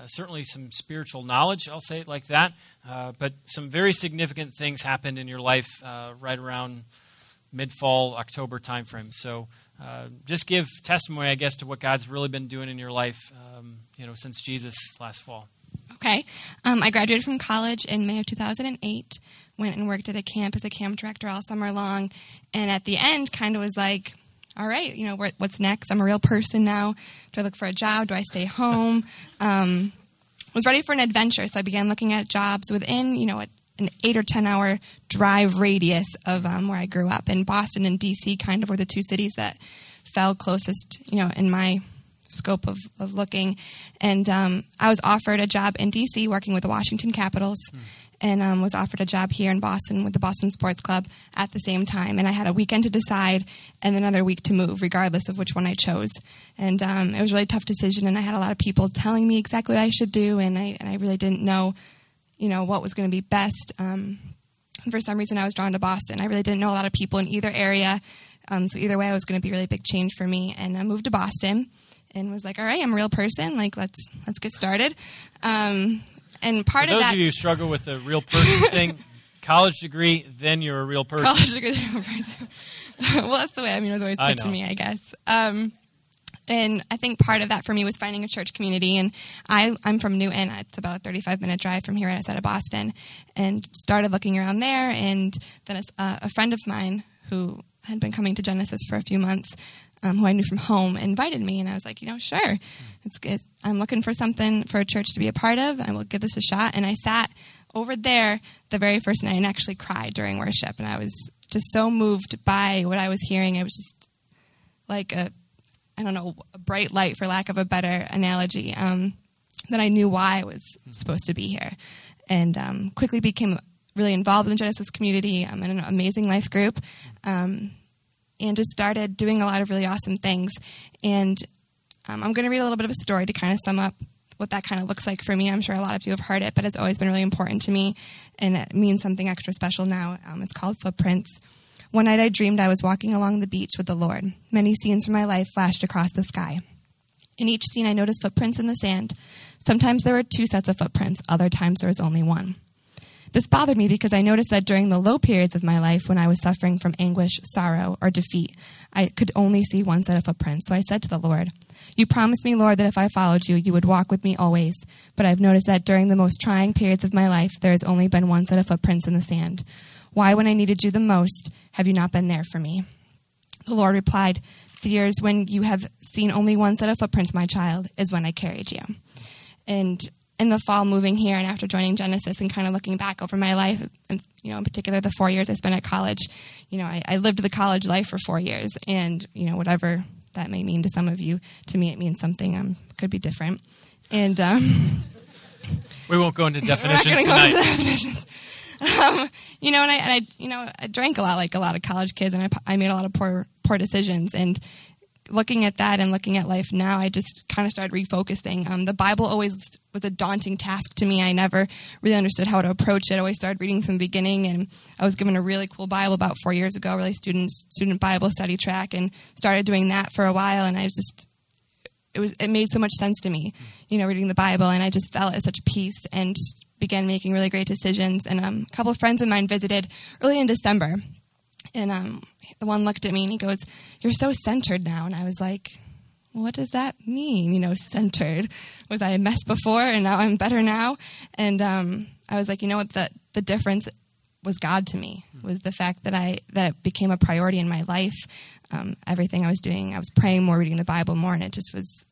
certainly some spiritual knowledge. I'll say it like that. But some very significant things happened in your life right around mid fall October timeframe. So uh, just give testimony, I guess, to what God's really been doing in your life, um, you know, since Jesus last fall. Okay. Um, I graduated from college in May of 2008 went and worked at a camp as a camp director all summer long. And at the end, kind of was like, all right, you know, what's next? I'm a real person now. Do I look for a job? Do I stay home? <laughs> Um, was ready for an adventure, so I began looking at jobs within, you know, a, an eight or ten hour drive radius of um, where I grew up. And Boston and DC kind of were the two cities that fell closest, you know, in my scope of, of looking. And um, I was offered a job in DC working with the Washington Capitals. Mm and um, was offered a job here in Boston with the Boston Sports Club at the same time. And I had a weekend to decide and another week to move, regardless of which one I chose. And um, it was a really tough decision, and I had a lot of people telling me exactly what I should do, and I and I really didn't know, you know, what was going to be best. Um, for some reason, I was drawn to Boston. I really didn't know a lot of people in either area, um, so either way, it was going to be a really big change for me. And I moved to Boston and was like, all right, I'm a real person. Like, let's let's get started. Um, and part For of those that, of you who struggle with the real person <laughs> thing, college degree, then you're a real person. College degree, then real person. well, that's the way I mean it was always put to me, I guess. Um, and I think part of that for me was finding a church community. And I, I'm from Newton. It's about a 35 minute drive from here right outside of Boston. And started looking around there. And then a, a friend of mine who had been coming to Genesis for a few months um, who I knew from home, invited me, and I was like, you know, sure, it's good. I'm looking for something for a church to be a part of. I will give this a shot. And I sat over there the very first night and actually cried during worship, and I was just so moved by what I was hearing. It was just like a, I don't know, a bright light, for lack of a better analogy, um, that I knew why I was supposed to be here, and um, quickly became really involved in the Genesis community. I'm in an amazing life group. Um, and just started doing a lot of really awesome things. And um, I'm going to read a little bit of a story to kind of sum up what that kind of looks like for me. I'm sure a lot of you have heard it, but it's always been really important to me, and it means something extra special now. Um, it's called Footprints. One night I dreamed I was walking along the beach with the Lord. Many scenes from my life flashed across the sky. In each scene, I noticed footprints in the sand. Sometimes there were two sets of footprints, other times there was only one. This bothered me because I noticed that during the low periods of my life when I was suffering from anguish, sorrow, or defeat, I could only see one set of footprints. So I said to the Lord, You promised me, Lord, that if I followed you, you would walk with me always. But I've noticed that during the most trying periods of my life, there has only been one set of footprints in the sand. Why, when I needed you the most, have you not been there for me? The Lord replied, The years when you have seen only one set of footprints, my child, is when I carried you. And in the fall moving here and after joining Genesis and kind of looking back over my life, and you know, in particular the four years I spent at college, you know, I, I lived the college life for four years, and you know, whatever that may mean to some of you, to me it means something. Um, could be different, and um, we won't go into <laughs> definitions tonight. Into definitions. Um, you know, and I, and I, you know, I drank a lot like a lot of college kids, and I, I made a lot of poor, poor decisions, and looking at that and looking at life now, I just kind of started refocusing. Um, the Bible always was a daunting task to me. I never really understood how to approach it. I always started reading from the beginning, and I was given a really cool Bible about four years ago, really student student Bible study track, and started doing that for a while. And I just it was it made so much sense to me, you know, reading the Bible, and I just felt at such peace and began making really great decisions. And um, a couple of friends of mine visited early in December, and um, the one looked at me and he goes, You're so centered now. And I was like, what does that mean? You know, centered. Was I a mess before and now I'm better now? And um, I was like, you know what? The the difference was God to me. Was the fact that I that it became a priority in my life. Um, everything I was doing, I was praying more, reading the Bible more, and it just was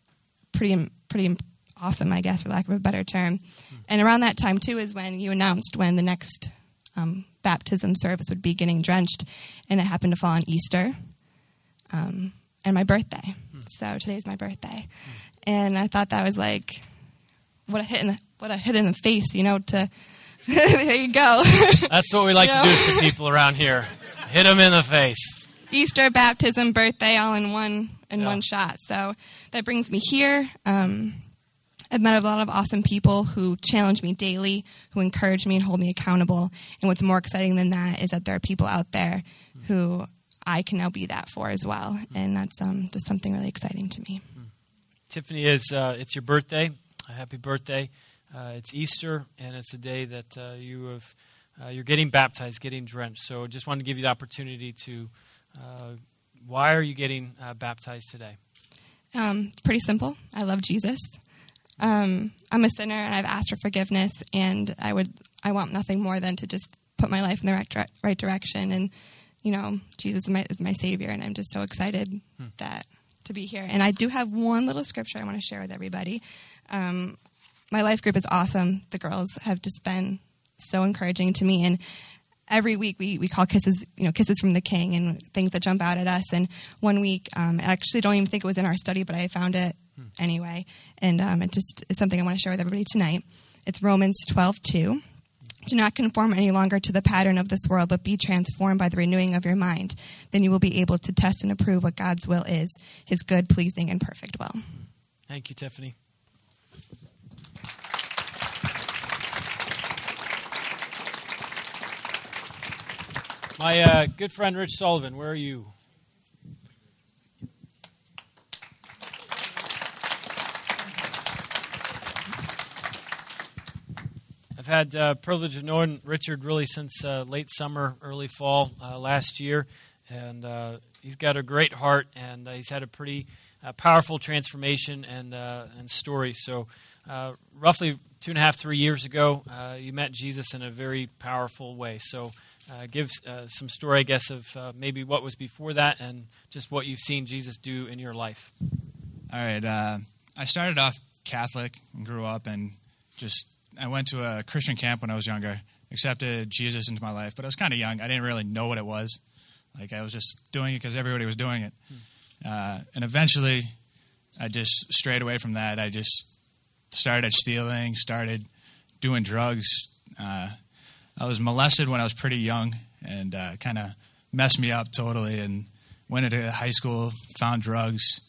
pretty pretty awesome, I guess, for lack of a better term. And around that time too is when you announced when the next um, baptism service would be getting drenched, and it happened to fall on Easter um, and my birthday. Hmm. So today's my birthday, and I thought that was like what a hit in the, what a hit in the face, you know. To <laughs> there you go. That's what we like <laughs> you know? to do to people around here. Hit them in the face. Easter, baptism, birthday, all in one in yeah. one shot. So that brings me here. Um, I've met a lot of awesome people who challenge me daily, who encourage me and hold me accountable. And what's more exciting than that is that there are people out there who I can now be that for as well. And that's um, just something really exciting to me. Tiffany, is uh, it's your birthday. happy birthday. Uh, it's Easter, and it's a day that uh, you have, uh, you're getting baptized, getting drenched. So I just wanted to give you the opportunity to, uh, why are you getting uh, baptized today? Um, pretty simple. I love Jesus. Um, I'm a sinner and I've asked for forgiveness, and I would I want nothing more than to just put my life in the right, right direction. And, you know, Jesus is my, is my savior. And I'm just so excited hmm. that to be here. And I do have one little scripture I want to share with everybody. Um, my life group is awesome. The girls have just been so encouraging to me. And every week we, we call kisses, you know, kisses from the king and things that jump out at us. And one week, um, I actually don't even think it was in our study, but I found it hmm. anyway. And um, it just is something I want to share with everybody tonight. It's Romans 12, 2. Do not conform any longer to the pattern of this world, but be transformed by the renewing of your mind. Then you will be able to test and approve what God's will is, his good, pleasing, and perfect will. Thank you, Tiffany. My uh, good friend Rich Sullivan, where are you? I've had uh, privilege of knowing Richard really since uh, late summer, early fall uh, last year, and uh, he's got a great heart, and uh, he's had a pretty powerful transformation and and story. So, roughly two and a half, three years ago, you met Jesus in a very powerful way. So uh, give uh, some story, I guess, of uh, maybe what was before that and just what you've seen Jesus do in your life. All right. Uh, I started off Catholic and grew up, and just I went to a Christian camp when I was younger, accepted Jesus into my life, but I was kind of young. I didn't really know what it was. Like I was just doing it because everybody was doing it, hmm. Uh, and eventually, I just strayed away from that. I just started stealing, started doing drugs. I was molested when I was pretty young and uh, kind of messed me up totally. And went into high school, found drugs,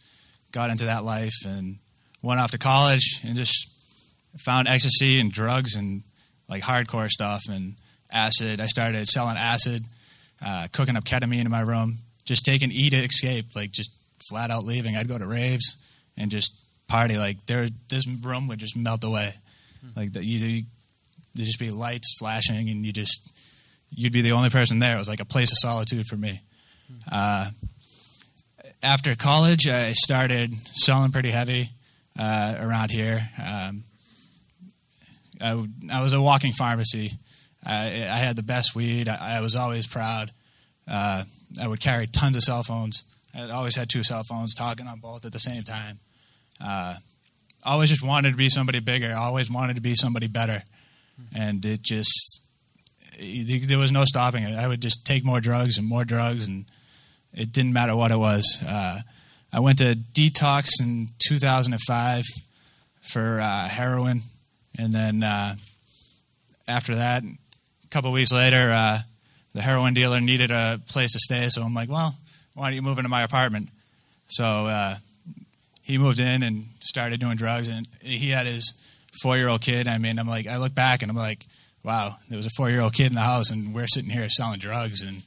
got into that life, and went off to college and just found ecstasy and drugs and like hardcore stuff and acid. I started selling acid, uh, cooking up ketamine in my room, just taking E to escape, like just flat out leaving. I'd go to raves and just party. Like there, this room would just melt away. Like that, you, there'd just be lights flashing, and you just you'd be the only person there. It was like a place of solitude for me. Uh, after college, I started selling pretty heavy uh, around here. Um, I, I, was a walking pharmacy. I, I had the best weed. I, I was always proud. Uh, I would carry tons of cell phones. I always had two cell phones, talking on both at the same time. Uh, always just wanted to be somebody bigger. Always wanted to be somebody better and it just there was no stopping it. I would just take more drugs and more drugs, and it didn't matter what it was. Uh, I went to detox in 2005 for uh, heroin, and then uh, after that, a couple weeks later, uh, the heroin dealer needed a place to stay. So I'm like, well, why don't you move into my apartment? So uh, he moved in and started doing drugs, and he had his four year old kid. I mean, I'm like, I look back and I'm like, wow, there was a four year old kid in the house, and we're sitting here selling drugs, and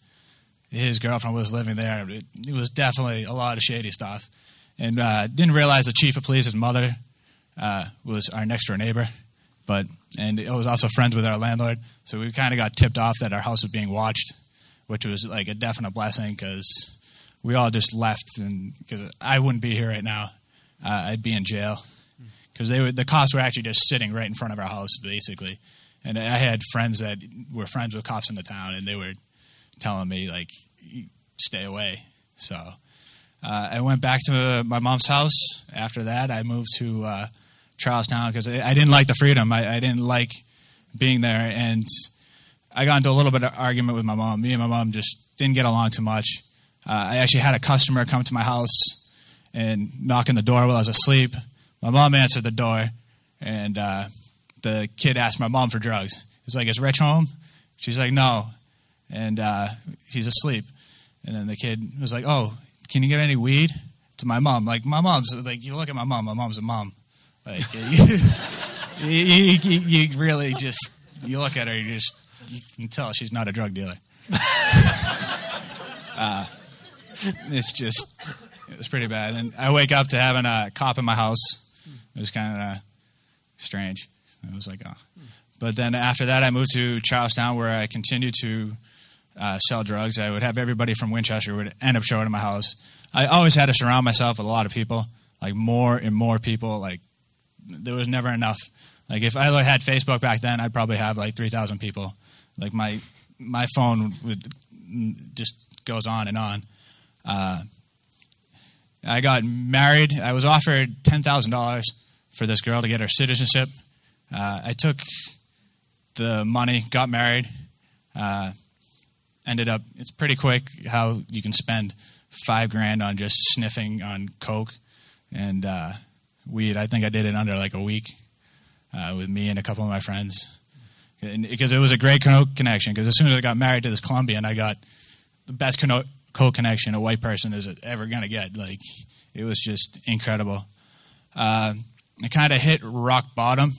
his girlfriend was living there. It, it was definitely a lot of shady stuff, and uh, didn't realize the chief of police's mother uh, was our next door neighbor, but and it was also friends with our landlord. So we kind of got tipped off that our house was being watched, which was like a definite blessing because we all just left, and because I wouldn't be here right now, uh, I'd be in jail because they were the cops were actually just sitting right in front of our house, basically. And I had friends that were friends with cops in the town, and they were telling me like, "Stay away." So uh, I went back to my mom's house. After that, I moved to uh, Charlestown because I, didn't like the freedom. I, I, didn't like being there, and I got into a little bit of argument with my mom. Me and my mom just didn't get along too much. Uh, I actually had a customer come to my house and knock on the door while I was asleep my mom answered the door, and uh, the kid asked my mom for drugs. He's like, "Is Rich home?" She's like, "No," and uh, he's asleep. And then the kid was like, "Oh, can you get any weed?" To my mom, like my mom's like, you look at my mom. My mom's a mom. Like <laughs> you, you, you, you really just you look at her, you just you can tell she's not a drug dealer. <laughs> uh, it's just it was pretty bad. And I wake up to having a cop in my house it was kind of uh, strange. It was like, oh. But then after that, I moved to Charlestown, where I continued to uh, sell drugs. I would have everybody from Winchester would end up showing at my house. I always had to surround myself with a lot of people, like more and more people. Like there was never enough. Like if I had Facebook back then, I'd probably have like three thousand people. Like my my phone would just goes on and on. Uh, I got married. I was offered ten thousand dollars for this girl to get her citizenship. Uh, I took the money, got married. Uh, ended up. It's pretty quick how you can spend five grand on just sniffing on coke and uh, weed. I think I did it under like a week uh, with me and a couple of my friends because it was a great coke connection. Because as soon as I got married to this Colombian, I got the best coke connection a white person is ever gonna get. Like it was just incredible. I kind of hit rock bottom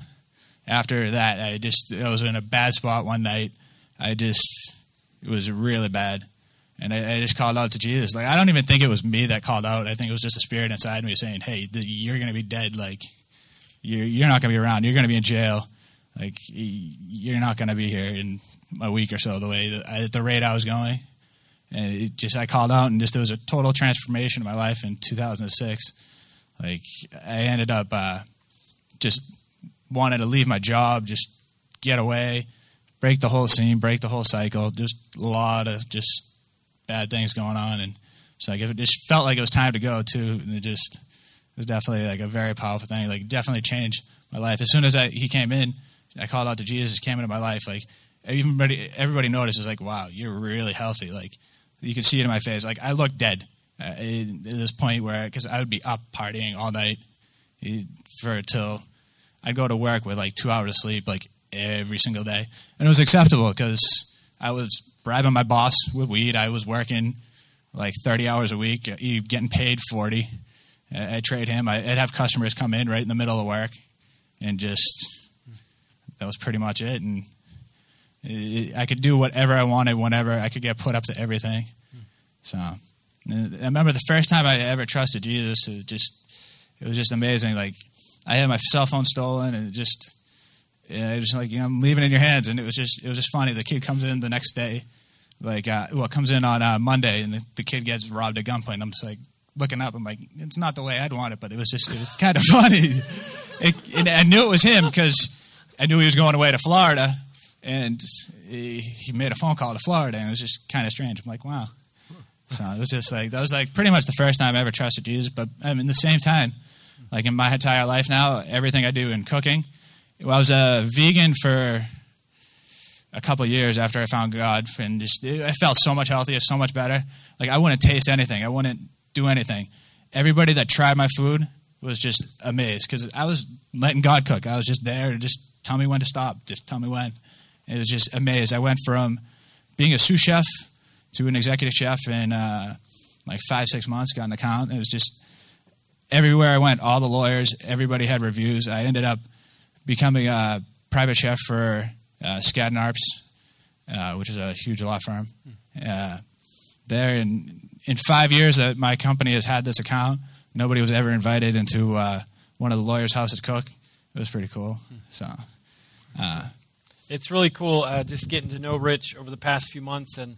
after that. I just I was in a bad spot one night. I just it was really bad. And I, I, just called out to Jesus. Like, I don't even think it was me that called out. I think it was just a spirit inside me saying, hey, the, you're going to be dead. Like, you're, you're not going to be around. You're going to be in jail. Like, you're not going to be here in a week or so, the way, at the rate I was going. And it just, I called out, and just, there was a total transformation in my life in 2006. Like, I ended up uh, just wanted to leave my job, just get away, break the whole scene, break the whole cycle. Just a lot of just bad things going on, and it's like it just felt like it was time to go too. And it just it was definitely like a very powerful thing. Like definitely changed my life. As soon as I, he came in, I called out to Jesus. Came into my life. Like everybody, everybody noticed. Is like, wow, you're really healthy. Like you can see it in my face. Like I look dead uh, at this point where because I would be up partying all night for till I'd go to work with like two hours of sleep, like every single day, and it was acceptable because I was bribing my boss with weed. I was working like 30 hours a week, uh, getting paid 40. I'd trade him. I'd have customers come in right in the middle of work, and just that was pretty much it. And I could do whatever I wanted, whenever I could get put up to everything. So I remember the first time I ever trusted Jesus. It was just it was just amazing. Like I had my cell phone stolen, and it just yeah, it was like you know, I'm leaving in your hands, and it was just it was just funny. The kid comes in the next day, like uh, well, comes in on uh, Monday, and the, the, kid gets robbed at gunpoint. I'm just like looking up. I'm like, it's not the way I'd want it, but it was just it was kind of <laughs> funny. It, and I knew it was him because I knew he was going away to Florida, and he, he made a phone call to Florida, and it was just kind of strange. I'm like, wow. So it was just like that was like pretty much the first time I ever trusted Jesus. But I mean, the same time, like in my entire life now, everything I do in cooking I was a vegan for a couple years after I found God, and just I felt so much healthier, so much better. Like I wouldn't taste anything, I wouldn't do anything. Everybody that tried my food was just amazed because I was letting God cook. I was just there to just tell me when to stop, just tell me when. It was just amazed. I went from being a sous chef to an executive chef in uh, like five, six months, got an account. It was just everywhere I went, all the lawyers, everybody had reviews. I ended up becoming a private chef for uh, Skadden Arps, uh, which is a huge law firm. Uh, there, in in five years that my company has had this account, nobody was ever invited into uh, one of the lawyers' house to cook. It was pretty cool. So. Uh, it's really cool uh, just getting to know Rich over the past few months, and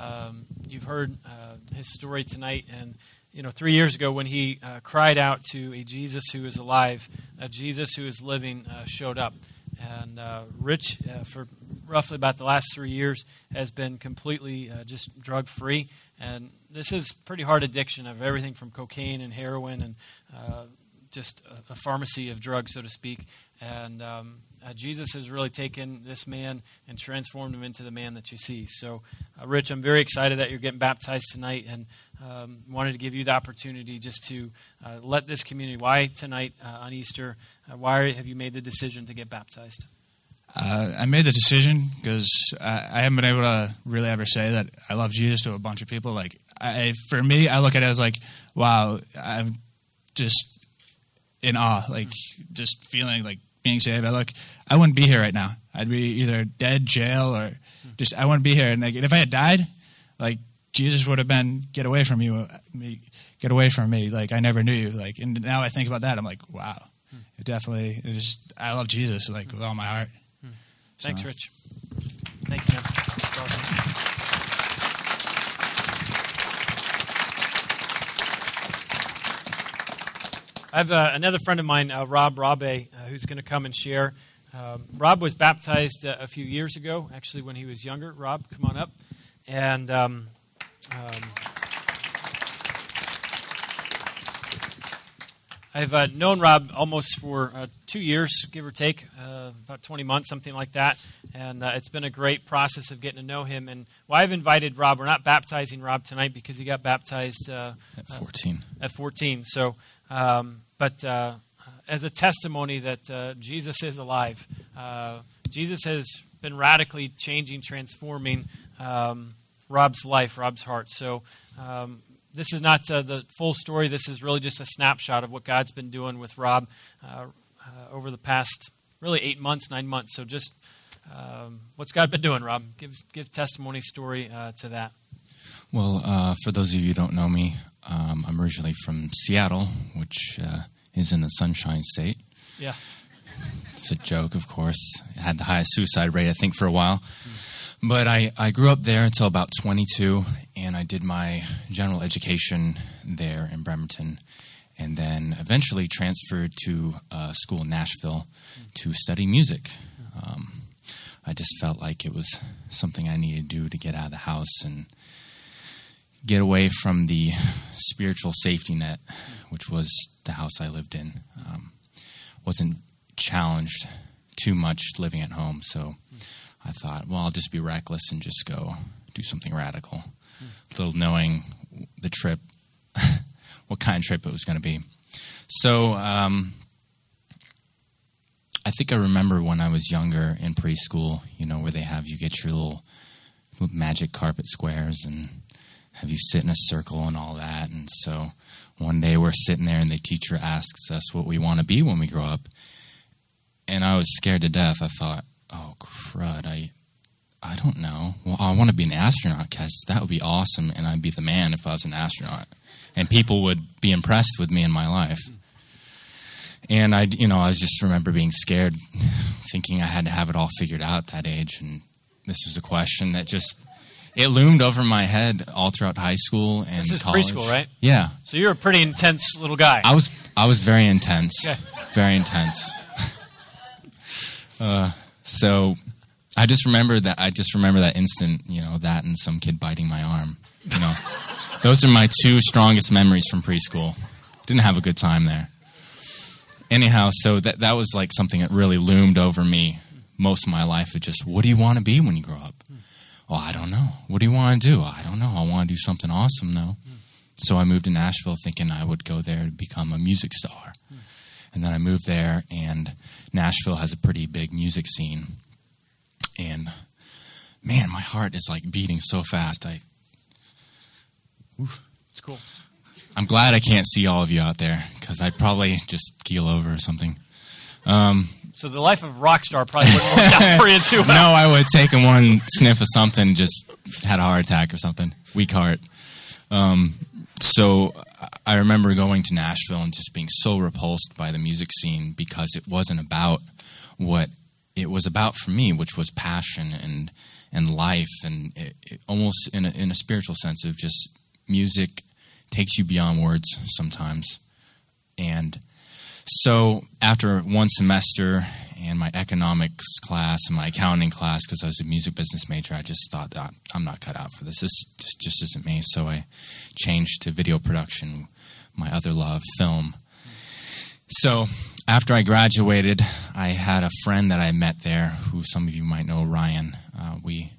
um, you've heard uh, his story tonight. And you know, three years ago when he uh, cried out to a Jesus who is alive, a Jesus who is living, uh, showed up. And uh, Rich, uh, for roughly about the last three years, has been completely uh, just drug free. And this is pretty hard addiction of everything from cocaine and heroin and uh, just a, a, pharmacy of drugs, so to speak. And um, uh, Jesus has really taken this man and transformed him into the man that you see. So, uh, Rich, I'm very excited that you're getting baptized tonight and um, wanted to give you the opportunity just to uh, let this community, why tonight uh, on Easter, uh, why have you made the decision to get baptized? Uh, I made the decision because I, I, haven't been able to really ever say that I love Jesus to a bunch of people. Like, I, for me, I look at it as like, wow, I'm just in awe, like just feeling like being saved. I look, I wouldn't be here right now. I'd be either dead, jail, or just I wouldn't be here. And like, if I had died, like Jesus would have been, get away from you, me, get away from me. Like I never knew you. Like, and now I think about that, I'm like, wow, hmm. it definitely. It just, I love Jesus like with all my heart. Hmm. Thanks. Rich. Thank you. Awesome. I have uh, another friend of mine, uh, Rob Rabe, uh, who's going to come and share Um, Rob was baptized uh, a few years ago, actually, when he was younger. Rob, come on up. And um, um, I've uh, known Rob almost for uh, two years, give or take, uh, about 20 months, something like that. And uh, it's been a great process of getting to know him. And why I've invited Rob. We're not baptizing Rob tonight because he got baptized uh, at 14. at 14. So, um, but uh, as a testimony that Jesus is alive, Jesus has been radically changing, transforming um, Rob's life, Rob's heart. So, um, this is not uh, the full story. This is really just a snapshot of what God's been doing with Rob uh, uh, over the past really eight months, nine months. So just um, what's God been doing, Rob? Give give testimony story uh, to that. Well, uh, for those of you who don't know me, um, I'm originally from Seattle, which uh, is in the Sunshine State. Yeah. It's a joke, of course. It had the highest suicide rate, I think, for a while. Mm. But I, I grew up there until about 22, and I did my general education there in Bremerton, and then eventually transferred to a school in Nashville to study music. Um, I just felt like it was something I needed to do to get out of the house and get away from the spiritual safety net, which was the house I lived in. Um, wasn't challenged too much living at home, so I thought, well, I'll just be reckless and just go do something radical, little knowing the trip, <laughs> what kind of trip it was going to be. So um, I think I remember when I was younger in preschool, you know, where they have you get your little, little magic carpet squares and have you sit in a circle and all that. And so one day we're sitting there and the teacher asks us what we want to be when we grow up. And I was scared to death. I thought, oh crud, I I don't know. Well, I want to be an astronaut because that would be awesome, and I'd be the man if I was an astronaut, and people would be impressed with me in my life. And I, you know, I just remember being scared, thinking I had to have it all figured out at that age, and this was a question that just it loomed over my head all throughout high school and this is college. preschool, right? Yeah. So you're a pretty intense little guy. I was. I was very intense. Okay. Very intense. <laughs> uh, so I just remember that. I just remember that instant. You know that and some kid biting my arm. You know, <laughs> those are my two strongest memories from preschool. Didn't have a good time there. Anyhow, so that that was like something that really loomed over me most of my life. Of just, what do you want to be when you grow up? Oh, I don't know. What do you want to do? I don't know. I want to do something awesome though. So I moved to Nashville thinking I would go there to become a music star. And then I moved there, and Nashville has a pretty big music scene. And man, my heart is like beating so fast. I, oof, it's cool. I'm glad I can't see all of you out there because I'd probably just keel over or something. Um, so the life of rock star probably wouldn't work out for you too <laughs> well. No, I would have taken one sniff of something, just had a heart attack or something, weak heart. Um, so I remember going to Nashville and just being so repulsed by the music scene because it wasn't about what it was about for me, which was passion and and life, and it, it almost in a, in a spiritual sense of just music takes you beyond words sometimes. And so after one semester and my economics class and my accounting class, because I was a music business major, I just thought I'm not cut out for this. This just, just isn't me. So I changed to video production, my other love, film. So after I graduated, I had a friend that I met there, who some of you might know, Ryan. Uh, we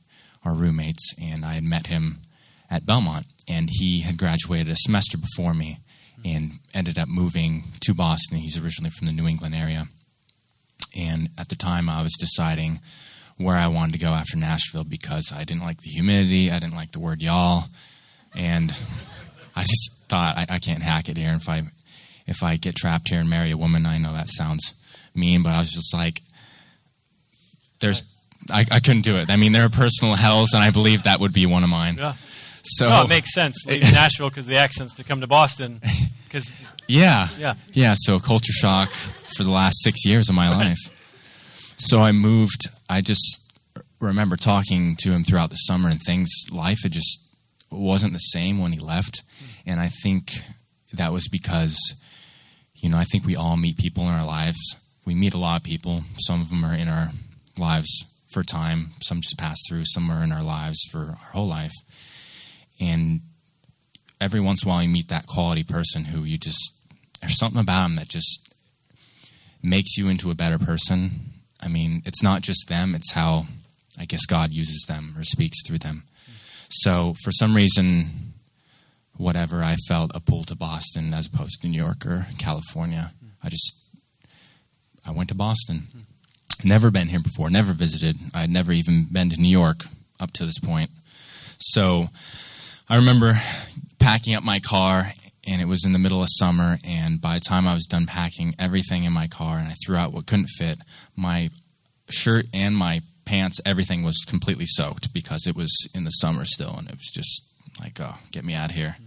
are roommates, and I had met him at Belmont, and he had graduated a semester before me and ended up moving to Boston. He's originally from the New England area. And at the time, I was deciding where I wanted to go after Nashville because I didn't like the humidity, I didn't like the word y'all, and I just thought I, I can't hack it here. If I if I get trapped here and marry a woman, I know that sounds mean, but I was just like, there's I, I couldn't do it. I mean, there are personal hells, and I believe that would be one of mine. Yeah. So no, it makes sense leaving <laughs> Nashville because the accents to come to Boston. <laughs> Because yeah, yeah, yeah. So culture shock for the last six years of my life. So I moved. I just remember talking to him throughout the summer, and things life had just wasn't the same when he left. Hmm. And I think that was because, you know, I think we all meet people in our lives we meet a lot of people. Some of them are in our lives for time, some just pass through, some are in our lives for our whole life. And every once in a while, you meet that quality person who you just, there's something about them that just makes you into a better person. I mean, it's not just them, it's how I guess God uses them or speaks through them. So for some reason, whatever, I felt a pull to Boston as opposed to New York or California. I just, I went to Boston. Never been here before, never visited. I had never even been to New York up to this point. So I remember packing up my car, and it was in the middle of summer. And by the time I was done packing everything in my car, and I threw out what couldn't fit, my shirt and my pants, everything was completely soaked because it was in the summer still, and it was just like, oh, get me out of here.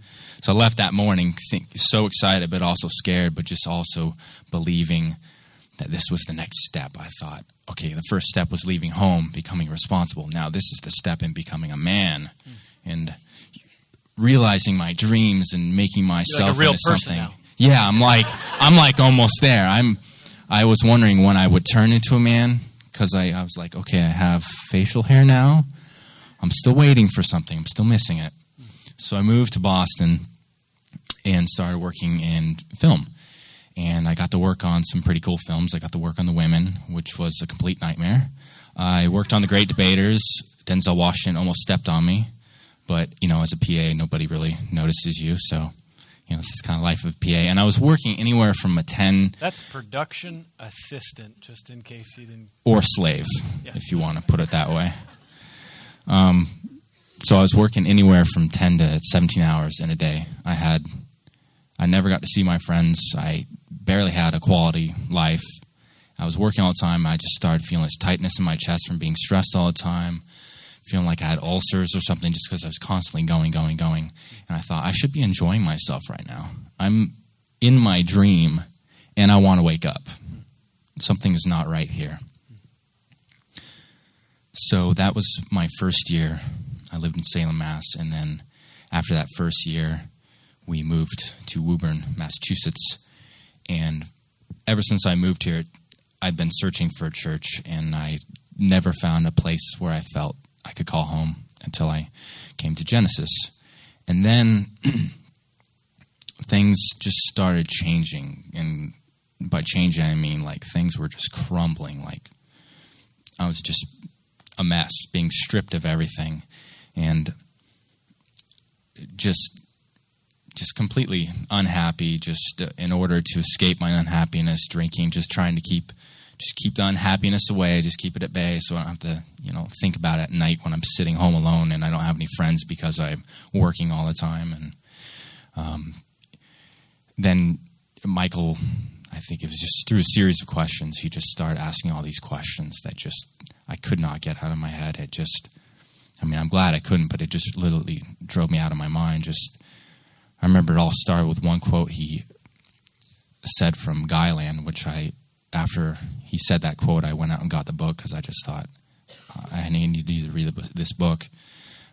So I left that morning, think, so excited, but also scared, but just also believing that this was the next step. I thought, okay, the first step was leaving home, becoming responsible. Now this is the step in becoming a man, mm. and realizing my dreams and making myself like into something. Now. Yeah, I'm like, I'm like almost there. I'm. I was wondering when I would turn into a man because I, I was like, okay, I have facial hair now. I'm still waiting for something. I'm still missing it. So I moved to Boston and started working in film. And I got to work on some pretty cool films. I got to work on The Women, which was a complete nightmare. I worked on The Great Debaters. Denzel Washington almost stepped on me. But, you know, as a PA, nobody really notices you. So you know, this is kind of life of PA. And I was working anywhere from a 10. That's production assistant, just in case you didn't. Or slave, yeah. if you want to put it that way. Um, so I was working anywhere from 10 to 17 hours in a day. I had, I never got to see my friends. I barely had a quality life. I was working all the time. I just started feeling this tightness in my chest from being stressed all the time feeling like I had ulcers or something just because I was constantly going, going, going. And I thought, I should be enjoying myself right now. I'm in my dream and I want to wake up. Something's not right here. So that was my first year. I lived in Salem, Mass. And then after that first year, we moved to Woburn, Massachusetts. And ever since I moved here, I've been searching for a church and I never found a place where I felt I could call home until I came to Genesis. And then <clears throat> things just started changing. And by changing, I mean like things were just crumbling. Like I was just a mess, being stripped of everything. And just just completely unhappy just uh, in order to escape my unhappiness drinking just trying to keep just keep the unhappiness away, just keep it at bay so I don't have to, you know, think about it at night when I'm sitting home alone and I don't have any friends because I'm working all the time. And um, then Michael, I think it was just through a series of questions, he just started asking all these questions that just I could not get out of my head. It just, I mean, I'm glad I couldn't, but it just literally drove me out of my mind. Just, I remember it all started with one quote he said from Guyland, which I after he said that quote, I went out and got the book because I just thought uh, I needed to read this book.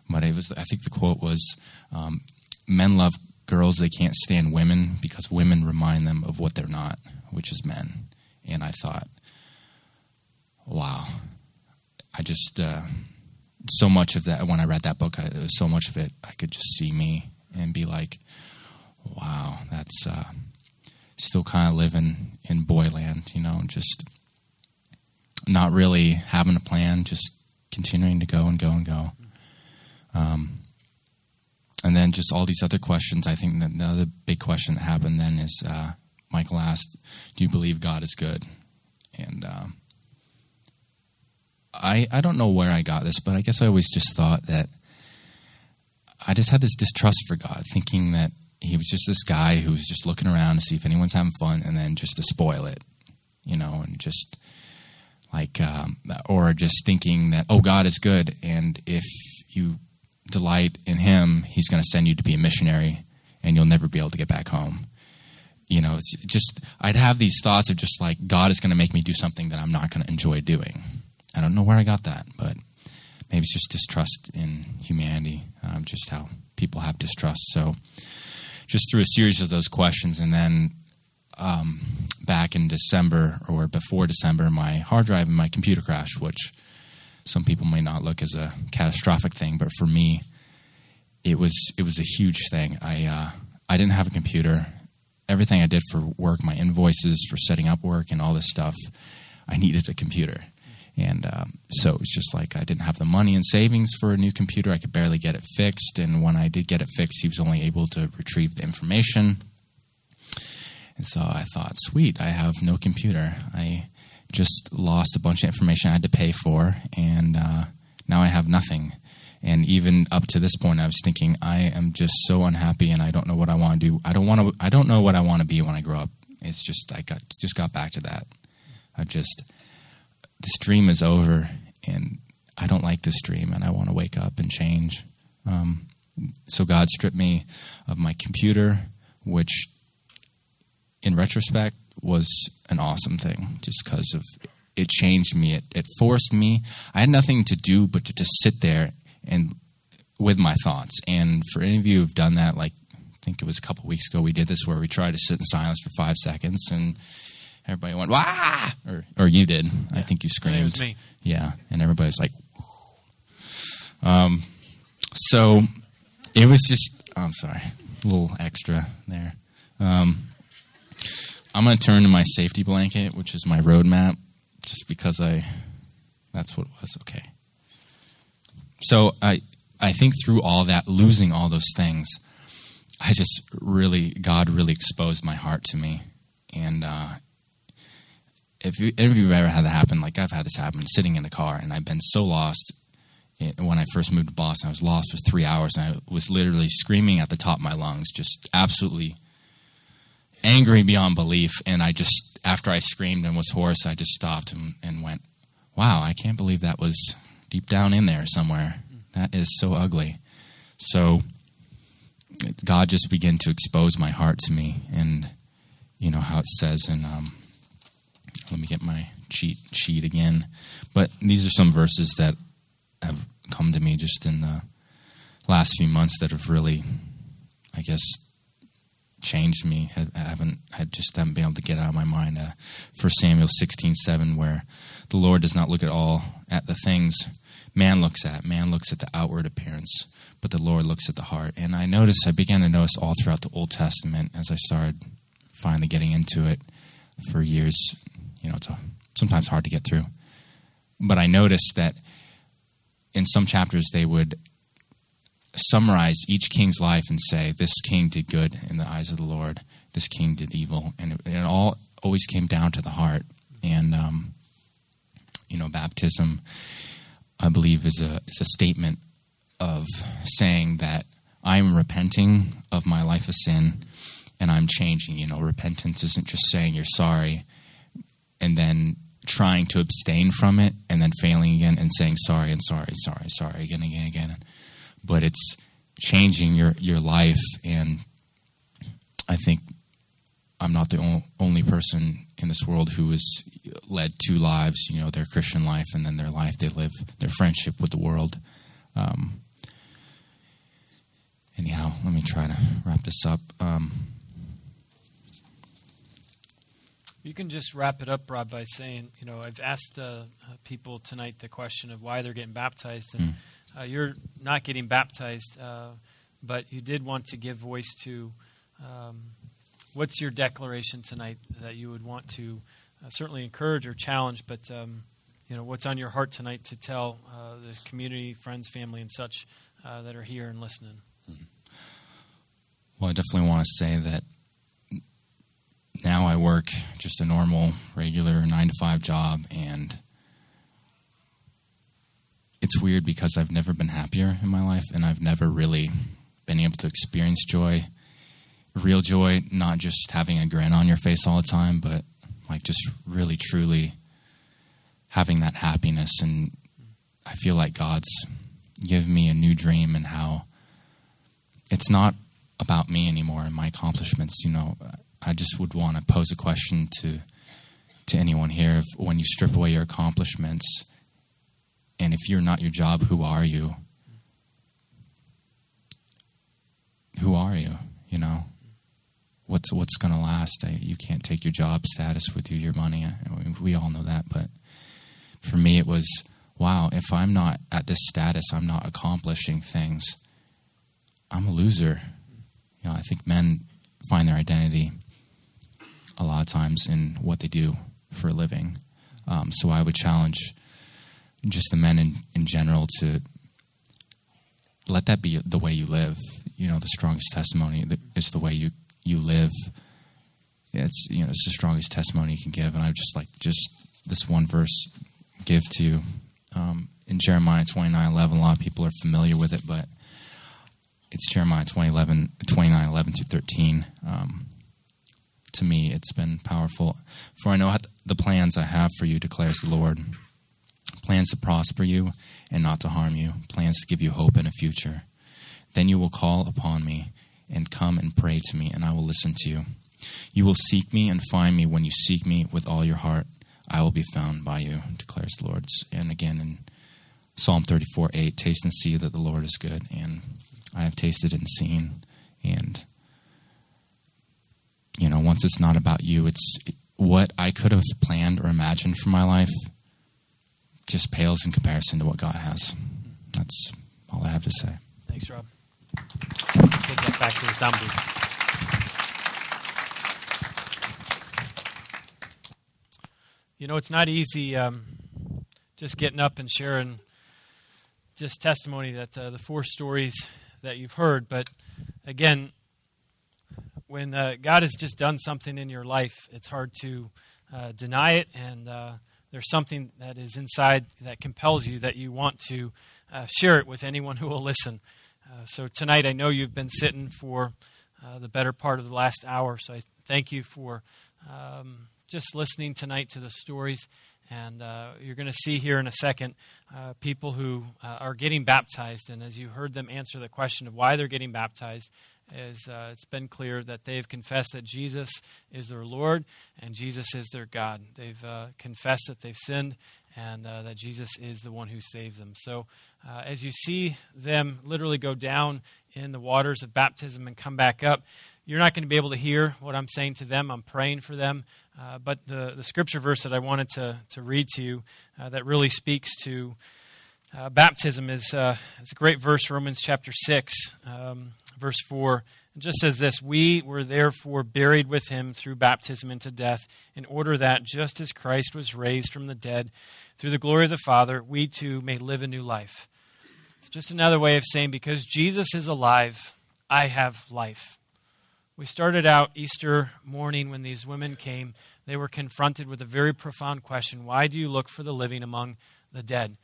But it was, I think the quote was, um, "Men love girls they can't stand women because women remind them of what they're not, which is men." And I thought, wow, I just uh, so much of that when I read that book, I, so much of it I could just see me and be like, wow, that's. Uh, still kind of living in boyland, you know, just not really having a plan, just continuing to go and go and go. Um, and then just all these other questions. I think that the other big question that happened then is uh, Michael asked, "Do you believe God is good?" And um, I I don't know where I got this, but I guess I always just thought that I just had this distrust for God, thinking that he was just this guy who was just looking around to see if anyone's having fun and then just to spoil it, you know, and just like, um, or just thinking that, oh, God is good. And if you delight in him, he's going to send you to be a missionary and you'll never be able to get back home. You know, it's just, I'd have these thoughts of just like, God is going to make me do something that I'm not going to enjoy doing. I don't know where I got that, but maybe it's just distrust in humanity, um, just how people have distrust. So, just through a series of those questions, and then um, back in December or before December, my hard drive and my computer crashed, which some people may not look as a catastrophic thing, but for me, it was it was a huge thing. I uh, I didn't have a computer. Everything I did for work, my invoices for setting up work and all this stuff, I needed a computer. And um, so it was just like I didn't have the money and savings for a new computer. I could barely get it fixed. And when I did get it fixed, he was only able to retrieve the information. And so I thought, sweet, I have no computer. I just lost a bunch of information I had to pay for, and uh, now I have nothing. And even up to this point, I was thinking, I am just so unhappy, and I don't know what I want to do. I don't want to. I don't know what I want to be when I grow up. It's just I got just got back to that. I just this dream is over, and I don't like this dream, and I want to wake up and change. Um, so God stripped me of my computer, which in retrospect, was an awesome thing just because of it changed me. It, it forced me. I had nothing to do but to just sit there and with my thoughts. And for any of you who've done that, like I think it was a couple weeks ago, we did this where we tried to sit in silence for five seconds and everybody went wah or or you did. Yeah. I think you screamed. me. Yeah, and everybody was like. Um, so it was just. Oh, I'm sorry, a little extra there. Um, I'm going to turn to my safety blanket, which is my roadmap, just because I. That's what it was. Okay. So I, I think through all that, losing all those things, I just really, God really exposed my heart to me, and uh, if you, if you've ever had that happen, like I've had this happen, sitting in a car, and I've been so lost. When I first moved to Boston, I was lost for three hours, and I was literally screaming at the top of my lungs, just absolutely angry beyond belief. And I just, after I screamed and was hoarse, I just stopped and, and went, wow, I can't believe that was deep down in there somewhere. That is so ugly. So God just began to expose my heart to me. And, you know, how it says in, um, let me get my cheat sheet again. But these are some verses that have come to me just in the last few months that have really, I guess, changed me. I haven't, I just haven't been able to get out of my mind. Uh, Samuel sixteen seven, where the Lord does not look at all at the things man looks at. Man looks at the outward appearance, but the Lord looks at the heart. And I noticed, I began to notice all throughout the Old Testament as I started finally getting into it for years. You know, it's a, sometimes hard to get through. But I noticed that in some chapters they would summarize each king's life and say, this king did good in the eyes of the Lord, this king did evil. And it, it all always came down to the heart. And, um, you know, baptism, I believe, is a, is a statement of saying that I'm repenting of my life of sin and I'm changing. You know, repentance isn't just saying you're sorry and then trying to abstain from it and then failing again and saying sorry and sorry, and sorry, and sorry again, and again, and again but it's changing your, your life. And I think I'm not the only person in this world who has led two lives, you know, their Christian life and then their life they live, their friendship with the world. Um, anyhow, let me try to wrap this up. Um, you can just wrap it up, Rob, by saying, you know, I've asked uh, uh people tonight the question of why they're getting baptized, and mm uh, you're not getting baptized, uh, but you did want to give voice to. Um, what's your declaration tonight that you would want to uh, certainly encourage or challenge, but um, you know what's on your heart tonight to tell uh, the community, friends, family, and such uh, that are here and listening? Mm-hmm. Well, I definitely want to say that now I work just a normal, regular nine to five job, and it's weird because I've never been happier in my life, and I've never really been able to experience joy, real joy, not just having a grin on your face all the time, but like just really truly having that happiness. And I feel like God's given me a new dream and how it's not about me anymore and my accomplishments. You know, I just would want to pose a question to to anyone here: if, when you strip away your accomplishments and if you're not your job, who are you? Who are you? You know? what's what's going to last. I, you can't take your job status with you, your money. I, we all know that, but for me, it was wow. If I'm not at this status, I'm not accomplishing things. I'm a loser. You know, I think men find their identity a lot of times in what they do for a living. Um, so I would challenge just the men in, in general to let that be the way you live. You know, the strongest testimony is the way you, you live. It's you know it's the strongest testimony you can give, and I would just like just this one verse give to um, in Jeremiah twenty nine eleven. A lot of people are familiar with it, but it's Jeremiah 20, 11, 29 11 through 13. Um, to me, it's been powerful. For I know the plans I have for you, declares the Lord plans to prosper you and not to harm you, plans to give you hope and a future. Then you will call upon me and come and pray to me, and I will listen to you. You will seek me and find me when you seek me with all your heart. I will be found by you, declares the Lord. And again in Psalm 34 8, taste and see that the Lord is good. And I have tasted and seen. And, you know, once it's not about you, it's what I could have planned or imagined for my life just pales in comparison to what God has. That's all I have to say. Thanks, Rob. Take that back to the sound booth. You know, it's not easy um, just getting up and sharing just testimony that uh, the four stories that you've heard. But again, when uh, God has just done something in your life, it's hard to uh, deny it and uh, there's something that is inside that compels you that you want to uh, share it with anyone who will listen. Uh, so tonight, I know you've been sitting for the better part of the last hour. So I thank you for um, just listening tonight to the stories. And uh, you're going to see here in a second uh, people who uh, are getting baptized. And as you heard them answer the question of why they're getting baptized, is uh, it's been clear that they've confessed that Jesus is their Lord and Jesus is their God. They've uh, confessed that they've sinned and uh, that Jesus is the one who saves them. So, uh, as you see them literally go down in the waters of baptism and come back up, you're not going to be able to hear what I'm saying to them. I'm praying for them. Uh, but the, the scripture verse that I wanted to, to read to you uh, that really speaks to baptism is, is a great verse, Romans chapter 6. Um, verse 4. It just says this We were therefore buried with him through baptism into death, in order that, just as Christ was raised from the dead through the glory of the Father, we too may live a new life. It's just another way of saying, because Jesus is alive, I have life. We started out Easter morning when these women came. They were confronted with a very profound question Why do you look for the living among the dead?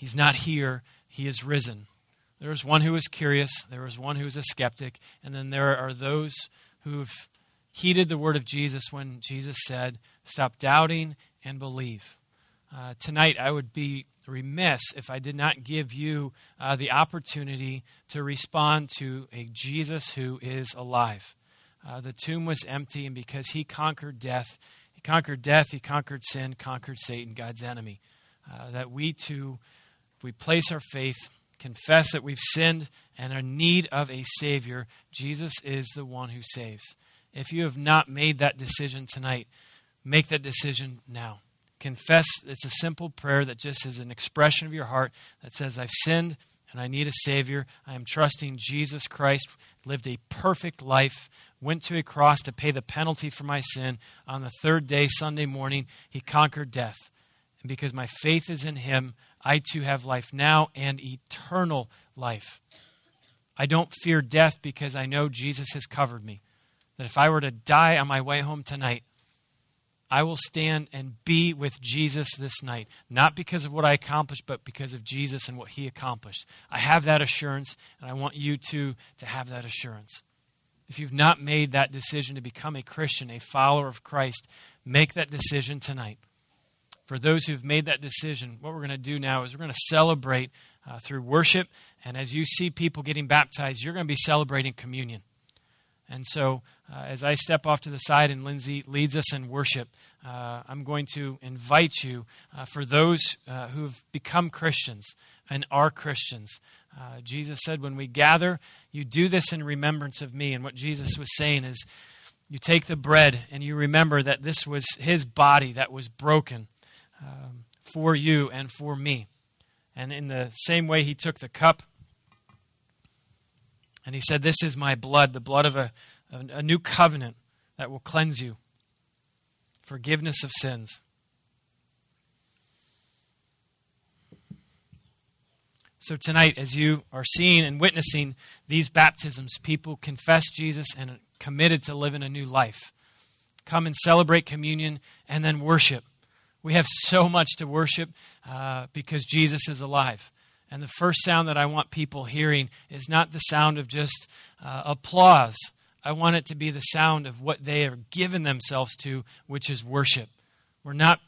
He's not here, he is risen. There was one who was curious, there was one who was a skeptic, and then there are those who've heeded the word of Jesus when Jesus said, Stop doubting and believe. Uh, tonight, I would be remiss if I did not give you uh, the opportunity to respond to a Jesus who is alive. Uh, the tomb was empty, and because he conquered death, he conquered death, he conquered sin, conquered Satan, God's enemy. Uh, that we too, if we place our faith confess that we've sinned and are in need of a Savior, Jesus is the one who saves. If you have not made that decision tonight, make that decision now. Confess, it's a simple prayer that just is an expression of your heart that says, I've sinned and I need a Savior. I am trusting Jesus Christ, lived a perfect life, went to a cross to pay the penalty for my sin. On the third day, Sunday morning, he conquered death. And because my faith is in him, I too have life now and eternal life. I don't fear death because I know Jesus has covered me. That if I were to die on my way home tonight, I will stand and be with Jesus this night, not because of what I accomplished, but because of Jesus and what he accomplished. I have that assurance, and I want you too to have that assurance. If you've not made that decision to become a Christian, a follower of Christ, make that decision tonight for those who've made that decision, what we're going to do now is we're going to celebrate uh, through worship. And as you see people getting baptized, you're going to be celebrating communion. And so, uh, as I step off to the side and Lindsay leads us in worship, uh, I'm going to invite you, uh, for those uh, who've become Christians and are Christians. Uh, Jesus said, When we gather, you do this in remembrance of me. And what Jesus was saying is, you take the bread and you remember that this was his body that was broken um, for you and for me. And in the same way, he took the cup and he said, This is my blood, the blood of a, a new covenant that will cleanse you, forgiveness of sins. So, tonight, as you are seeing and witnessing these baptisms, people confess Jesus and committed to living a new life. Come and celebrate communion and then worship. We have so much to worship uh, because Jesus is alive. And the first sound that I want people hearing is not the sound of just uh, applause. I want it to be the sound of what they have given themselves to, which is worship. We're not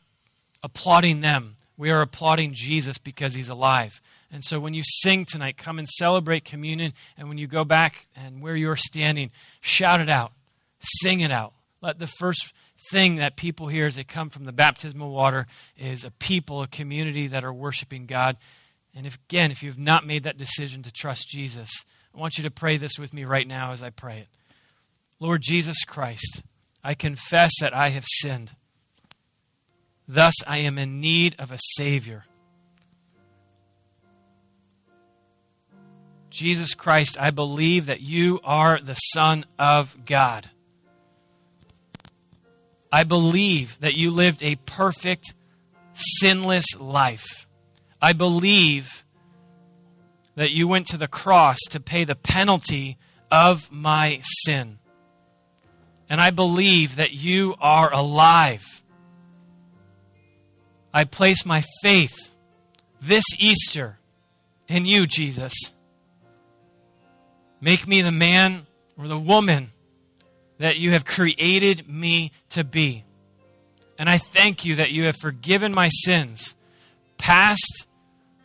applauding them, we are applauding Jesus because he's alive. And so when you sing tonight, come and celebrate communion. And when you go back and where you're standing, shout it out, sing it out. Let the first thing that people hear as they come from the baptismal water is a people, a community that are worshiping God. And if, again, if you have not made that decision to trust Jesus, I want you to pray this with me right now as I pray it. Lord Jesus Christ, I confess that I have sinned. Thus, I am in need of a Savior. Jesus Christ, I believe that you are the Son of God. I believe that you lived a perfect, sinless life. I believe that you went to the cross to pay the penalty of my sin. And I believe that you are alive. I place my faith this Easter in you, Jesus. Make me the man or the woman that you have created me to be. And I thank you that you have forgiven my sins, past,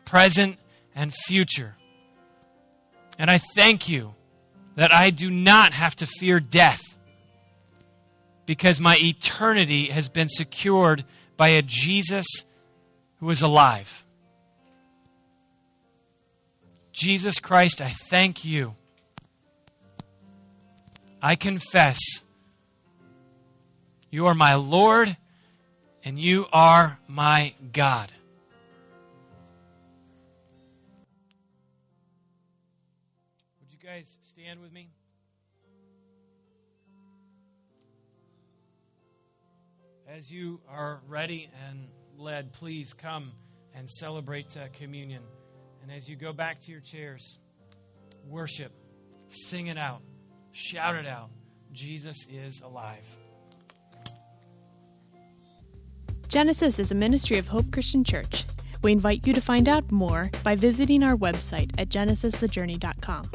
present, and future. And I thank you that I do not have to fear death because my eternity has been secured by a Jesus who is alive. Jesus Christ, I thank you I confess you are my Lord and you are my God. Would you guys stand with me? As you are ready and led, please come and celebrate uh, communion. And as you go back to your chairs, worship, sing it out. Shout it out Jesus is alive. Genesis is a ministry of Hope Christian Church. We invite you to find out more by visiting our website at genesisthejourney.com.